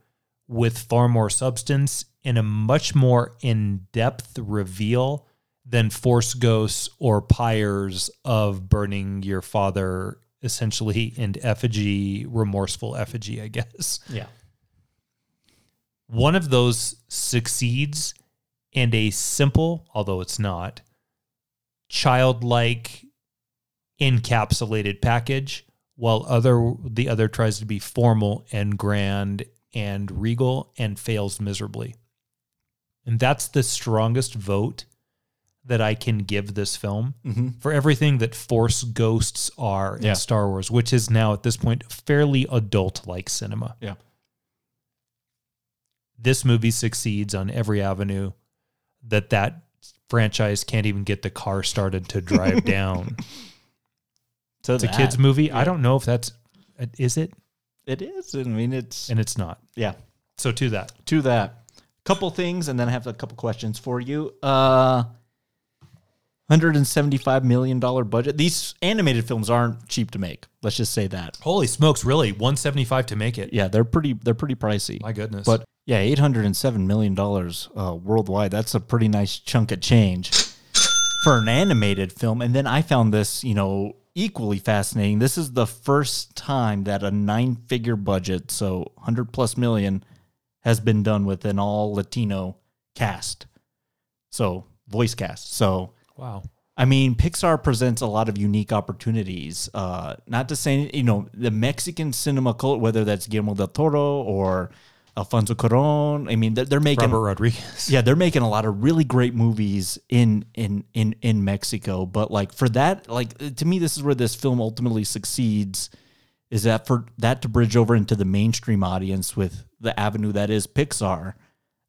with far more substance and a much more in-depth reveal than Force Ghosts or Pyres of burning your father essentially in effigy, remorseful effigy, I guess. Yeah. One of those succeeds and a simple, although it's not, childlike encapsulated package while other the other tries to be formal and grand and regal and fails miserably. And that's the strongest vote that I can give this film Mhm. for everything that Force Ghosts are in Yeah. Star Wars, which is now at this point fairly adult like cinema. Yeah. This movie succeeds on every avenue that that franchise can't even get the car started to drive down. To it's a kids movie. I don't know if that's is it, It is. I mean, it's and it's not. yeah. So to that, To that, couple things, and then I have a couple questions for you. Uh, hundred and seventy-five million dollar budget. These animated films aren't cheap to make. Let's just say that. holy smokes, really, one seventy five to make it. Yeah, they're pretty. They're pretty pricey. My goodness. But yeah, eight hundred and seven million dollars uh, worldwide. That's a pretty nice chunk of change for an animated film. And then I found this, you know, equally fascinating. This is the first time that a nine-figure budget, so hundred plus million, has been done with an all Latino cast. So voice cast. So wow. I mean, Pixar presents a lot of unique opportunities. Uh, not to say, you know, the Mexican cinema cult, whether that's Guillermo del Toro or Alfonso Cuarón. I mean, they're, they're making Robert Rodriguez. yeah, they're making a lot of really great movies in in in in Mexico. But like for that, like to me, this is where this film ultimately succeeds. Is that for that to bridge over into the mainstream audience with the avenue that is Pixar?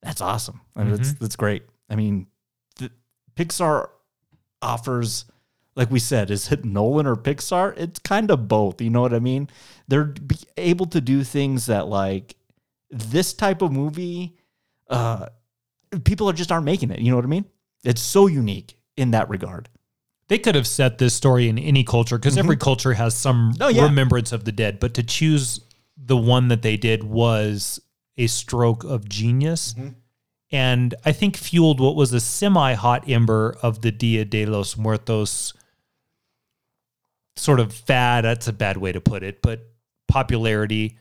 That's awesome. I mean, that's mm-hmm. that's great. I mean, the, Pixar offers like we said, is it Nolan or Pixar? It's kind of both. You know what I mean? They're be able to do things that like this type of movie, uh, people are just aren't making it. You know what I mean? It's so unique in that regard. They could have set this story in any culture because every culture has some Oh, yeah. remembrance of the dead. But to choose the one that they did was a stroke of genius. And I think fueled what was a semi hot ember of the Dia de los Muertos sort of fad. That's a bad way to put it, but popularity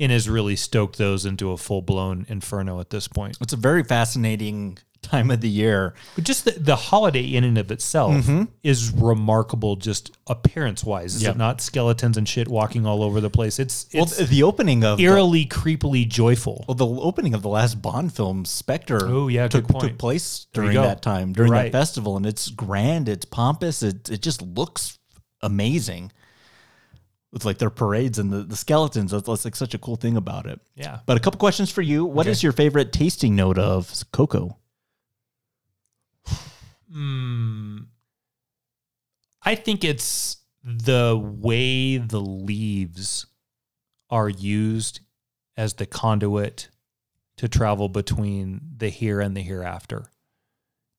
and has really stoked those into a full blown inferno at this point. It's a very fascinating time of the year. But just the, the holiday in and of itself Mhm. is remarkable, just appearance wise. Is Yep. it not skeletons and shit walking all over the place? It's Well, the opening of the- eerily, creepily joyful. Well, the opening of the last Bond film, Spectre, Oh, yeah, took, took place during that time, during Right. that festival, and it's grand, it's pompous, it it just looks amazing. With like their parades and the, the skeletons, that's, that's like such a cool thing about it. Yeah. But a couple questions for you. What is Okay. your favorite tasting note of Coco? Hmm. I think it's the way the leaves are used as the conduit to travel between the here and the hereafter.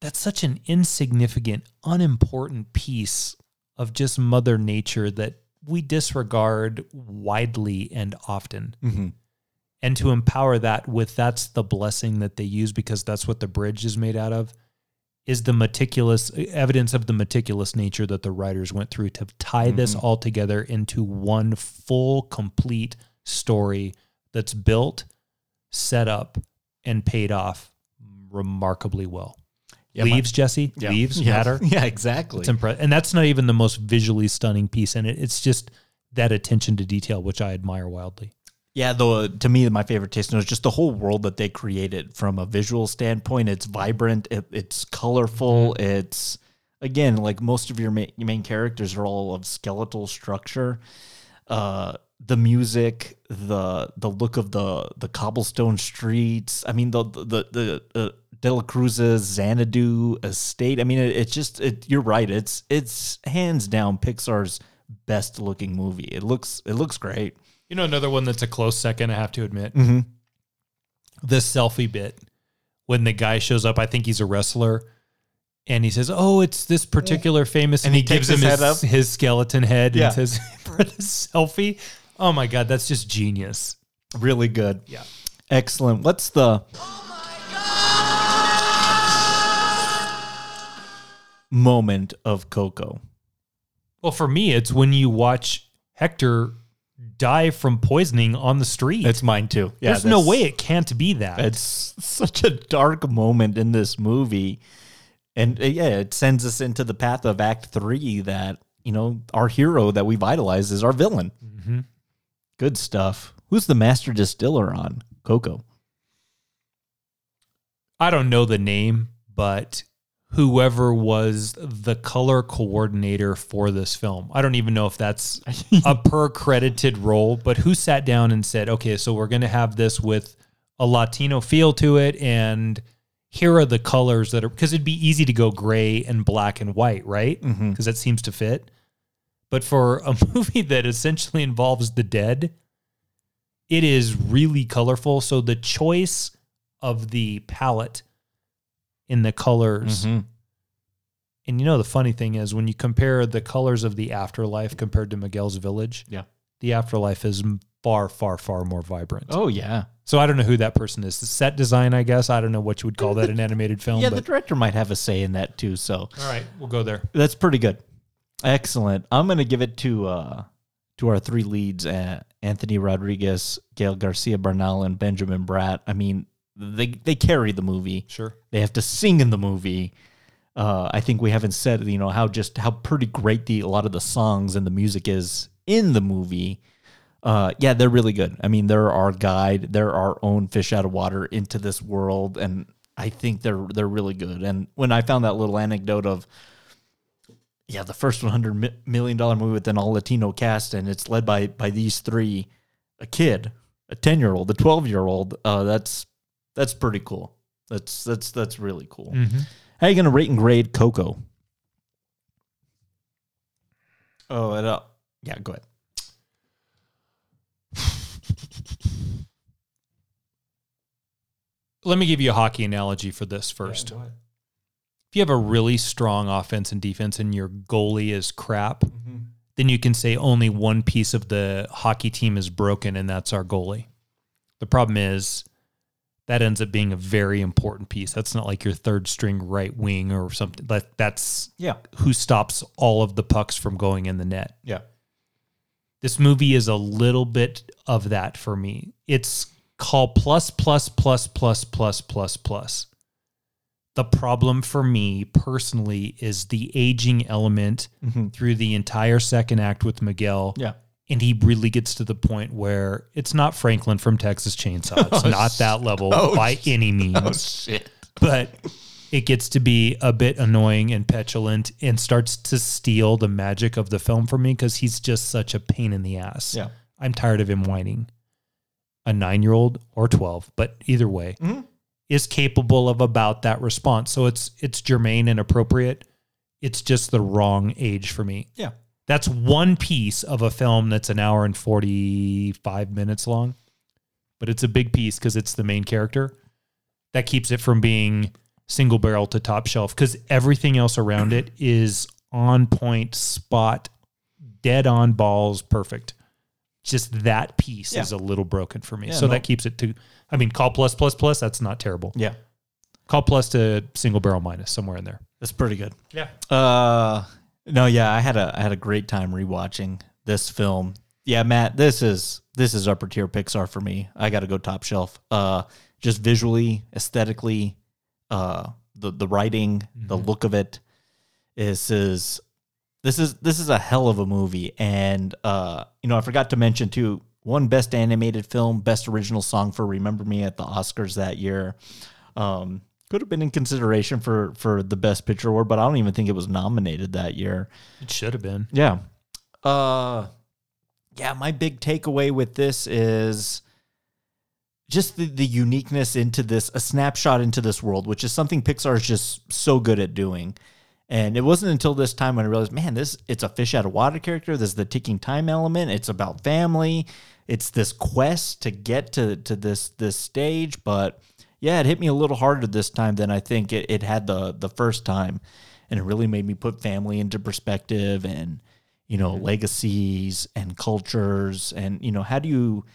That's such an insignificant, unimportant piece of just Mother Nature that we disregard widely and often. Mhm. And to empower that with that's the blessing that they use because that's what the bridge is made out of is the meticulous evidence of the meticulous nature that the writers went through to tie this Mhm. all together into one full complete story that's built set up and paid off remarkably well Yeah, my- leaves jesse Yeah. leaves Yeah. matter Yeah, exactly. it's impre- and that's not even the most visually stunning piece in it it's just that attention to detail which i admire wildly Yeah, though to me, my favorite taste is just the whole world that they created from a visual standpoint. It's vibrant, it, it's colorful. It's again like most of your main, your main characters are all of skeletal structure. Uh, the music, the the look of the the cobblestone streets. I mean, the the the. Uh, De La Cruz's Xanadu estate. I mean, it, it's just it, you're right. It's it's hands down Pixar's best looking movie. It looks it looks great. You know, another one that's a close second, I have to admit. Mhm. The selfie bit when the guy shows up, I think he's a wrestler, and he says, "Oh, it's this particular famous," And and, he, he gives takes him his his, head his, skeleton head Yeah. and says, "For the selfie." Oh my god, that's just genius. Really good. Yeah. Excellent. What's the moment of Coco? Well, for me, it's when you watch Hector die from poisoning on the street. It's mine too. Yeah, There's no way it can't be that. It's such a dark moment in this movie. And uh, yeah, it sends us into the path of Act Three that, you know, our hero that we've idolized is our villain. Mhm. Good stuff. Who's the master distiller on Coco? I don't know the name, but whoever was the color coordinator for this film. I don't even know if that's a per credited role, but who sat down and said, okay, so we're going to have this with a Latino feel to it. And here are the colors that are, because it'd be easy to go gray and black and white, right? Because Mhm. that seems to fit. But for a movie that essentially involves the dead, it is really colorful. So the choice of the palette in the colors. Mhm. And you know, the funny thing is when you compare the colors of the afterlife compared to Miguel's village, Yeah. the afterlife is far, far, far more vibrant. Oh yeah. So I don't know who that person is. The set design, I guess. I don't know what you would call that an animated film. Yeah, the director might have a say in that too. So all right, we'll go there. That's pretty good. Excellent. I'm going to give it to uh to our three leads, uh, Anthony Rodriguez, Gael Garcia Bernal, and Benjamin Bratt. I mean, they they carry the movie. Sure. They have to sing in the movie. Uh, I think we haven't said, you know, how just how pretty great the a lot of the songs and the music is in the movie. Uh, yeah, they're really good. I mean, they're our guide. They're our own fish out of water into this world, and I think they're they're really good. And when I found that little anecdote of yeah, the first 100 million dollar movie with an all Latino cast, and it's led by by these three, a kid, a ten year old, a twelve year old. Uh, that's that's pretty cool. That's that's that's really cool. Mhm. How you gonna rate and grade Coco? Oh, uh, yeah, go ahead. Let me give you a hockey analogy for this first. if you have a really strong offense and defense and your goalie is crap, then you can say only one piece of the hockey team is broken and that's our goalie. The problem is that ends up being a very important piece. That's not like your third string right wing or something. That that's Yeah. who stops all of the pucks from going in the net. Yeah. This movie is a little bit of that for me. It's called plus plus plus plus plus plus plus. The problem for me personally is the aging element Mhm. through the entire second act with Miguel. Yeah. And he really gets to the point where it's not Franklin from Texas Chainsaw. It's Oh, not that level oh, by any means. oh, shit. But it gets to be a bit annoying and petulant and starts to steal the magic of the film from me because he's just such a pain in the ass. Yeah. I'm tired of him whining. A nine year old or 12, but either way, Mhm. is capable of about that response. So it's it's germane and appropriate. It's just the wrong age for me. Yeah. That's one piece of a film that's an hour and 45 minutes long, but it's a big piece because it's the main character. That keeps it from being single barrel to top shelf because everything else around it is on point, spot, dead on balls, perfect. Just that piece Yeah. is a little broken for me. Yeah, so no. that keeps it to, I mean, call plus plus plus, that's not terrible. Yeah. Call plus to single barrel minus somewhere in there. That's pretty good. Yeah. Uh no, yeah, I had a I had a great time rewatching this film. Yeah, Matt, this is this is upper tier Pixar for me. I got to go top shelf. Uh just visually, aesthetically, uh the the writing, the look of it is is this is this is a hell of a movie and uh you know, I forgot to mention too one best animated film, best original song for Remember Me at the Oscars that year. Um could have been in consideration for for the best picture award, but I don't even think it was nominated that year. It should have been. Yeah. Uh yeah, my big takeaway with this is just the, the uniqueness into this, a snapshot into this world, which is something Pixar is just so good at doing. And it wasn't until this time when I realized, man, this it's a fish out of water character. There's the ticking time element. It's about family. It's this quest to get to to this this stage. But yeah, it hit me a little harder this time than I think it, it had the the first time. And it really made me put family into perspective and, you know, mm-hmm. legacies and cultures and, you know, how do you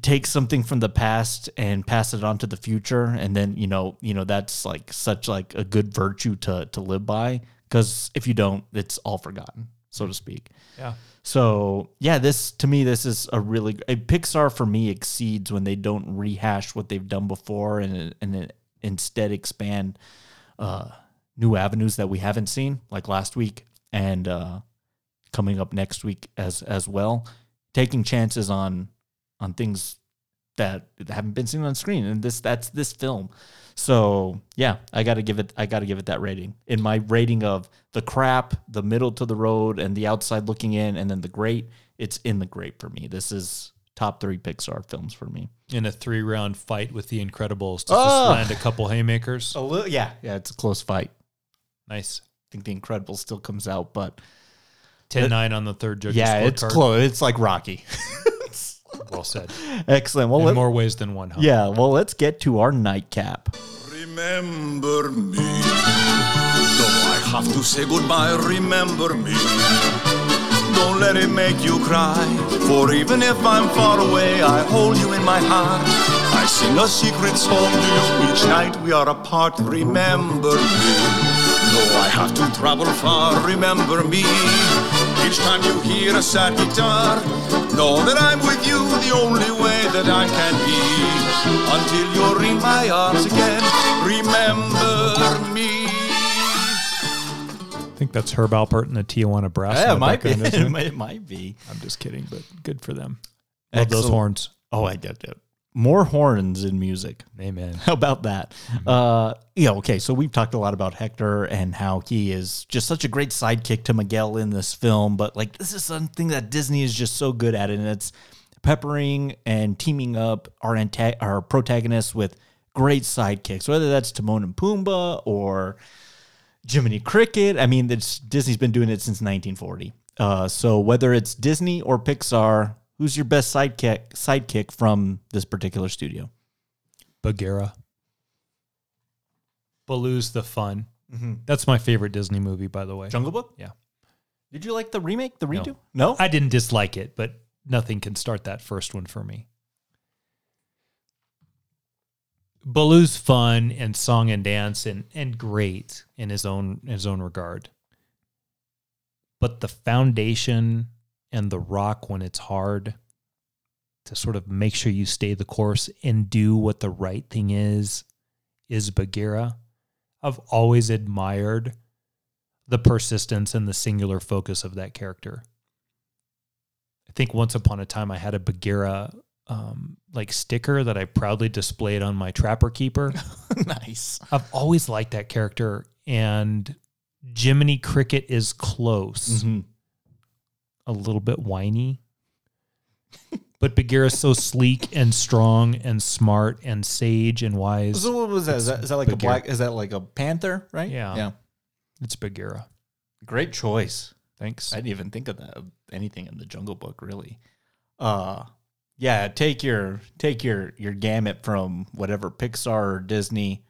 take something from the past and pass it on to the future? And then you know you know that's like such like a good virtue to to live by. Because if you don't it's all forgotten so to speak. Yeah. so yeah this to me this is a really a pixar for me exceeds when they don't rehash what they've done before and and instead expand uh new avenues that we haven't seen like last week and uh coming up next week as as well taking chances on on things that haven't been seen on screen. And this that's this film so yeah i gotta give it i gotta give it that rating in my rating of the crap the middle to the road and the outside looking in and then the great it's in the great for me this is top three pixar films for me In a three round fight with the Incredibles to Oh. just land a couple haymakers. a little yeah yeah it's a close fight Nice. i think the incredibles still comes out but 10 9 on the third judge. yeah it's close it's like rocky Well said. excellent well In more ways than one, huh? yeah well let's get to our nightcap Remember me. Though I have to say goodbye, remember me. Don't let it make you cry. For even if I'm far away, I hold you in my heart. I sing a secret song to you each night we are apart. Remember me. Though I have to travel far, remember me. Each time you hear a sad guitar, know that I'm with you the only way that I can be. Until you're in my arms again, remember me. I think that's Herb Alpert and the Tijuana Brass. Yeah, in it might be. It it? might, it might be. I'm just kidding, but good for them. Love those horns. Oh, I get it. More horns in music. Amen. How about that? Uh, yeah, okay. So we've talked a lot about Hector and how he is just such a great sidekick to Miguel in this film, but like this is something that Disney is just so good at, and it's peppering and teaming up our anta- our protagonists with great sidekicks, whether that's Timon and Pumbaa or Jiminy Cricket. I mean, it's, Disney's been doing it since 1940. Uh, so whether it's Disney or Pixar, who's your best sidekick sidekick from this particular studio? Bagheera. Baloo's the fun. Mhm. That's my favorite Disney movie, by the way. Jungle Book? Yeah. Did you like the remake, the No. redo? No. I didn't dislike it, but nothing can start that first one for me. Baloo's fun and song and dance and, and great in his own in his own regard. But the foundation and the rock when it's hard to sort of make sure you stay the course and do what the right thing is is Bagheera. I've always admired the persistence and the singular focus of that character. I think once upon a time I had a Bagheera um, like sticker that I proudly displayed on my Trapper Keeper. nice. I've always liked that character, and Jiminy Cricket is close, Mhm. A little bit whiny, but Bagheera's so sleek and strong and smart and sage and wise. So what was that? Is that, is that like a black? Is that like a panther? Right? Yeah. Yeah. It's Bagheera. Great choice. Thanks. I didn't even think of that. of Anything in the Jungle Book, really. Uh yeah. Take your take your your gamut from whatever Pixar or Disney.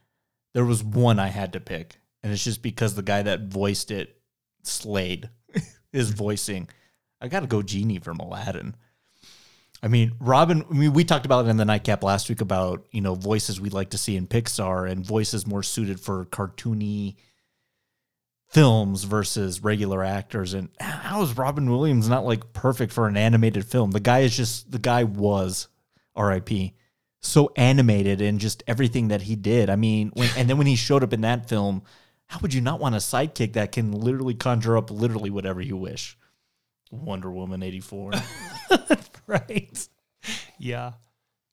There was one I had to pick, and it's just because the guy that voiced it, Slade, is voicing. I got to go Genie from Aladdin. I mean, Robin. I mean, we talked about it in the nightcap last week about you know voices we'd like to see in Pixar and voices more suited for cartoony films versus regular actors. And how is Robin Williams not like perfect for an animated film? The guy is just the guy was R.I.P. So animated and just everything that he did. I mean, when, and then when he showed up in that film, how would you not want a sidekick that can literally conjure up literally whatever you wish? Wonder Woman eighty four. right. Yeah.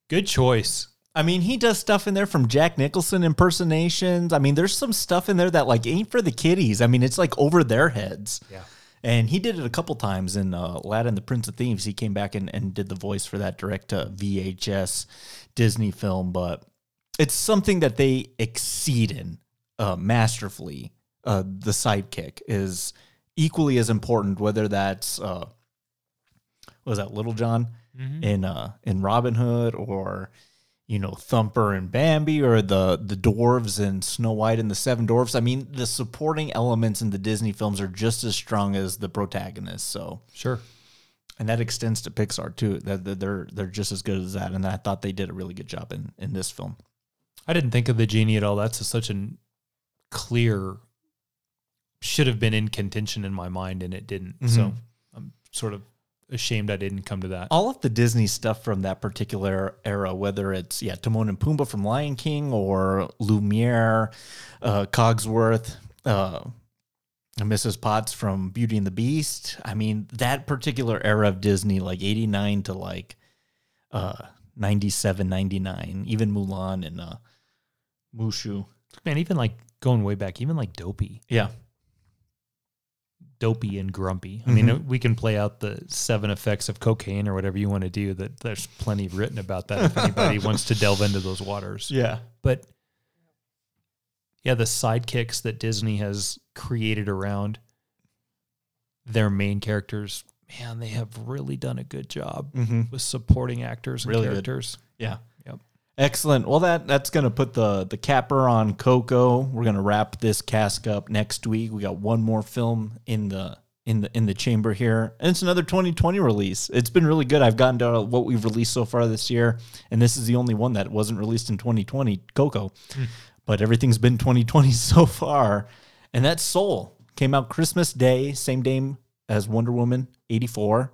Good choice. I mean, he does stuff in there from Jack Nicholson impersonations. I mean, there's some stuff in there that like ain't for the kiddies. I mean, it's like over their heads. Yeah. And he did it a couple times in uh, Aladdin, the Prince of Thieves. He came back and, and did the voice for that direct to VHS Disney film. But it's something that they exceed in uh, masterfully. Uh, the sidekick is equally as important, whether that's uh, was that Little John Mhm. in uh, in Robin Hood or you know Thumper and Bambi or the the dwarves in Snow White and the Seven Dwarfs. I mean, the supporting elements in the Disney films are just as strong as the protagonists. So Sure. and that extends to Pixar too. That that they're they're just as good as that. And I thought they did a really good job in in this film. I didn't think of the genie at all. That's a, such a clear, should have been in contention in my mind, and it didn't. So Mhm. I'm sort of ashamed I didn't come to that. all of the Disney stuff from that particular era, whether it's yeah Timon and Pumbaa from Lion King or Lumiere, uh, Cogsworth, uh, Mrs. Potts from Beauty and the Beast. I mean that particular era of Disney, like eighty nine to like uh, 97, 99, even Mulan and uh, Mushu. Man, even like going way back, even like Dopey. Yeah. Dopey and grumpy. I mean, Mhm. we can play out the seven effects of cocaine or whatever you want to do. That there's plenty written about that if anybody wants to delve into those waters. Yeah. But yeah, the sidekicks that Disney has created around their main characters, man, they have really done a good job Mhm. with supporting actors and Really good. characters. Yeah. Excellent. Well, that that's going to put the the capper on Coco. We're going to wrap this cask up next week. We got one more film in the in the in the chamber here, and it's another 2020 release. It's been really good. I've gotten to what we've released so far this year, and this is the only one that wasn't released in 2020, Coco. Hmm. But everything's been 2020 so far, and that Soul came out Christmas Day, same day as Wonder Woman 84.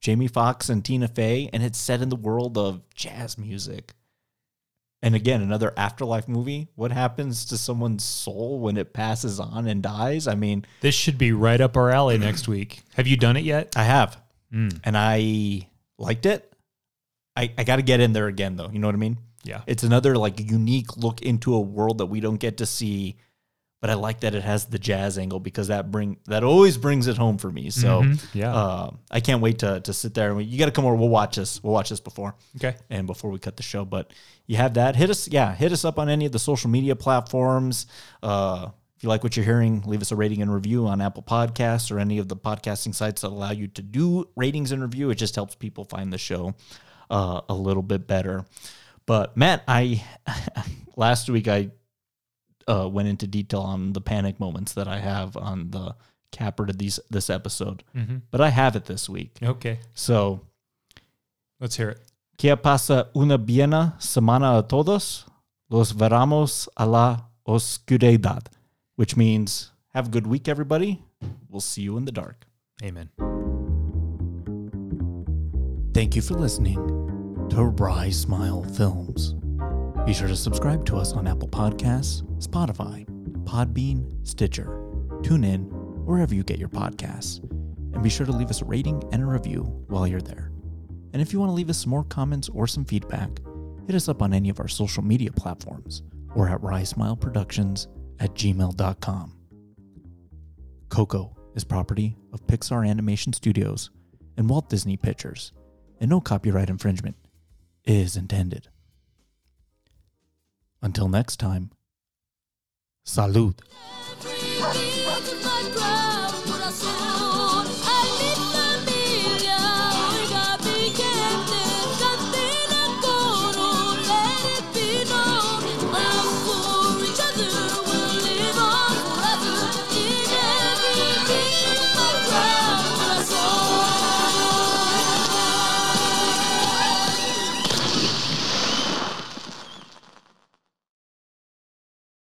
Jamie Foxx and Tina Fey, and it's set in the world of jazz music. And again, another afterlife movie. What happens to someone's soul when it passes on and dies? I mean, This should be right up our alley next week. Have you done it yet? I have, Mm. and I liked it. I, I got to get in there again, though. You know what I mean? Yeah. It's another like unique look into a world that we don't get to see, but I like that it has the jazz angle because that bring that always brings it home for me. So Mhm. Yeah. uh, I can't wait to to sit there. and You got to come over. We'll watch this. We'll watch this before. Okay. And before we cut the show, but you have that. Hit us, yeah. Hit us up on any of the social media platforms. Uh, If you like what you're hearing, leave us a rating and review on Apple Podcasts or any of the podcasting sites that allow you to do ratings and review. It just helps people find the show uh, a little bit better. But Matt, I last week I uh, went into detail on the panic moments that I have on the capper to these this episode, Mhm. but I have it this week. Okay. So Let's hear it. Que pasa una buena semana a todos. Los veramos a la oscuridad, which means have a good week, everybody. We'll see you in the dark. Amen. Thank you for listening to Rise Smile Films. Be sure to subscribe to us on Apple Podcasts, Spotify, Podbean, Stitcher, TuneIn, wherever you get your podcasts. And be sure to leave us a rating and a review while you're there. And if you want to leave us some more comments or some feedback, hit us up on any of our social media platforms or at risesmileproductions at gmail.com. Coco is property of Pixar Animation Studios and Walt Disney Pictures, and no copyright infringement is intended. Until next time, salud.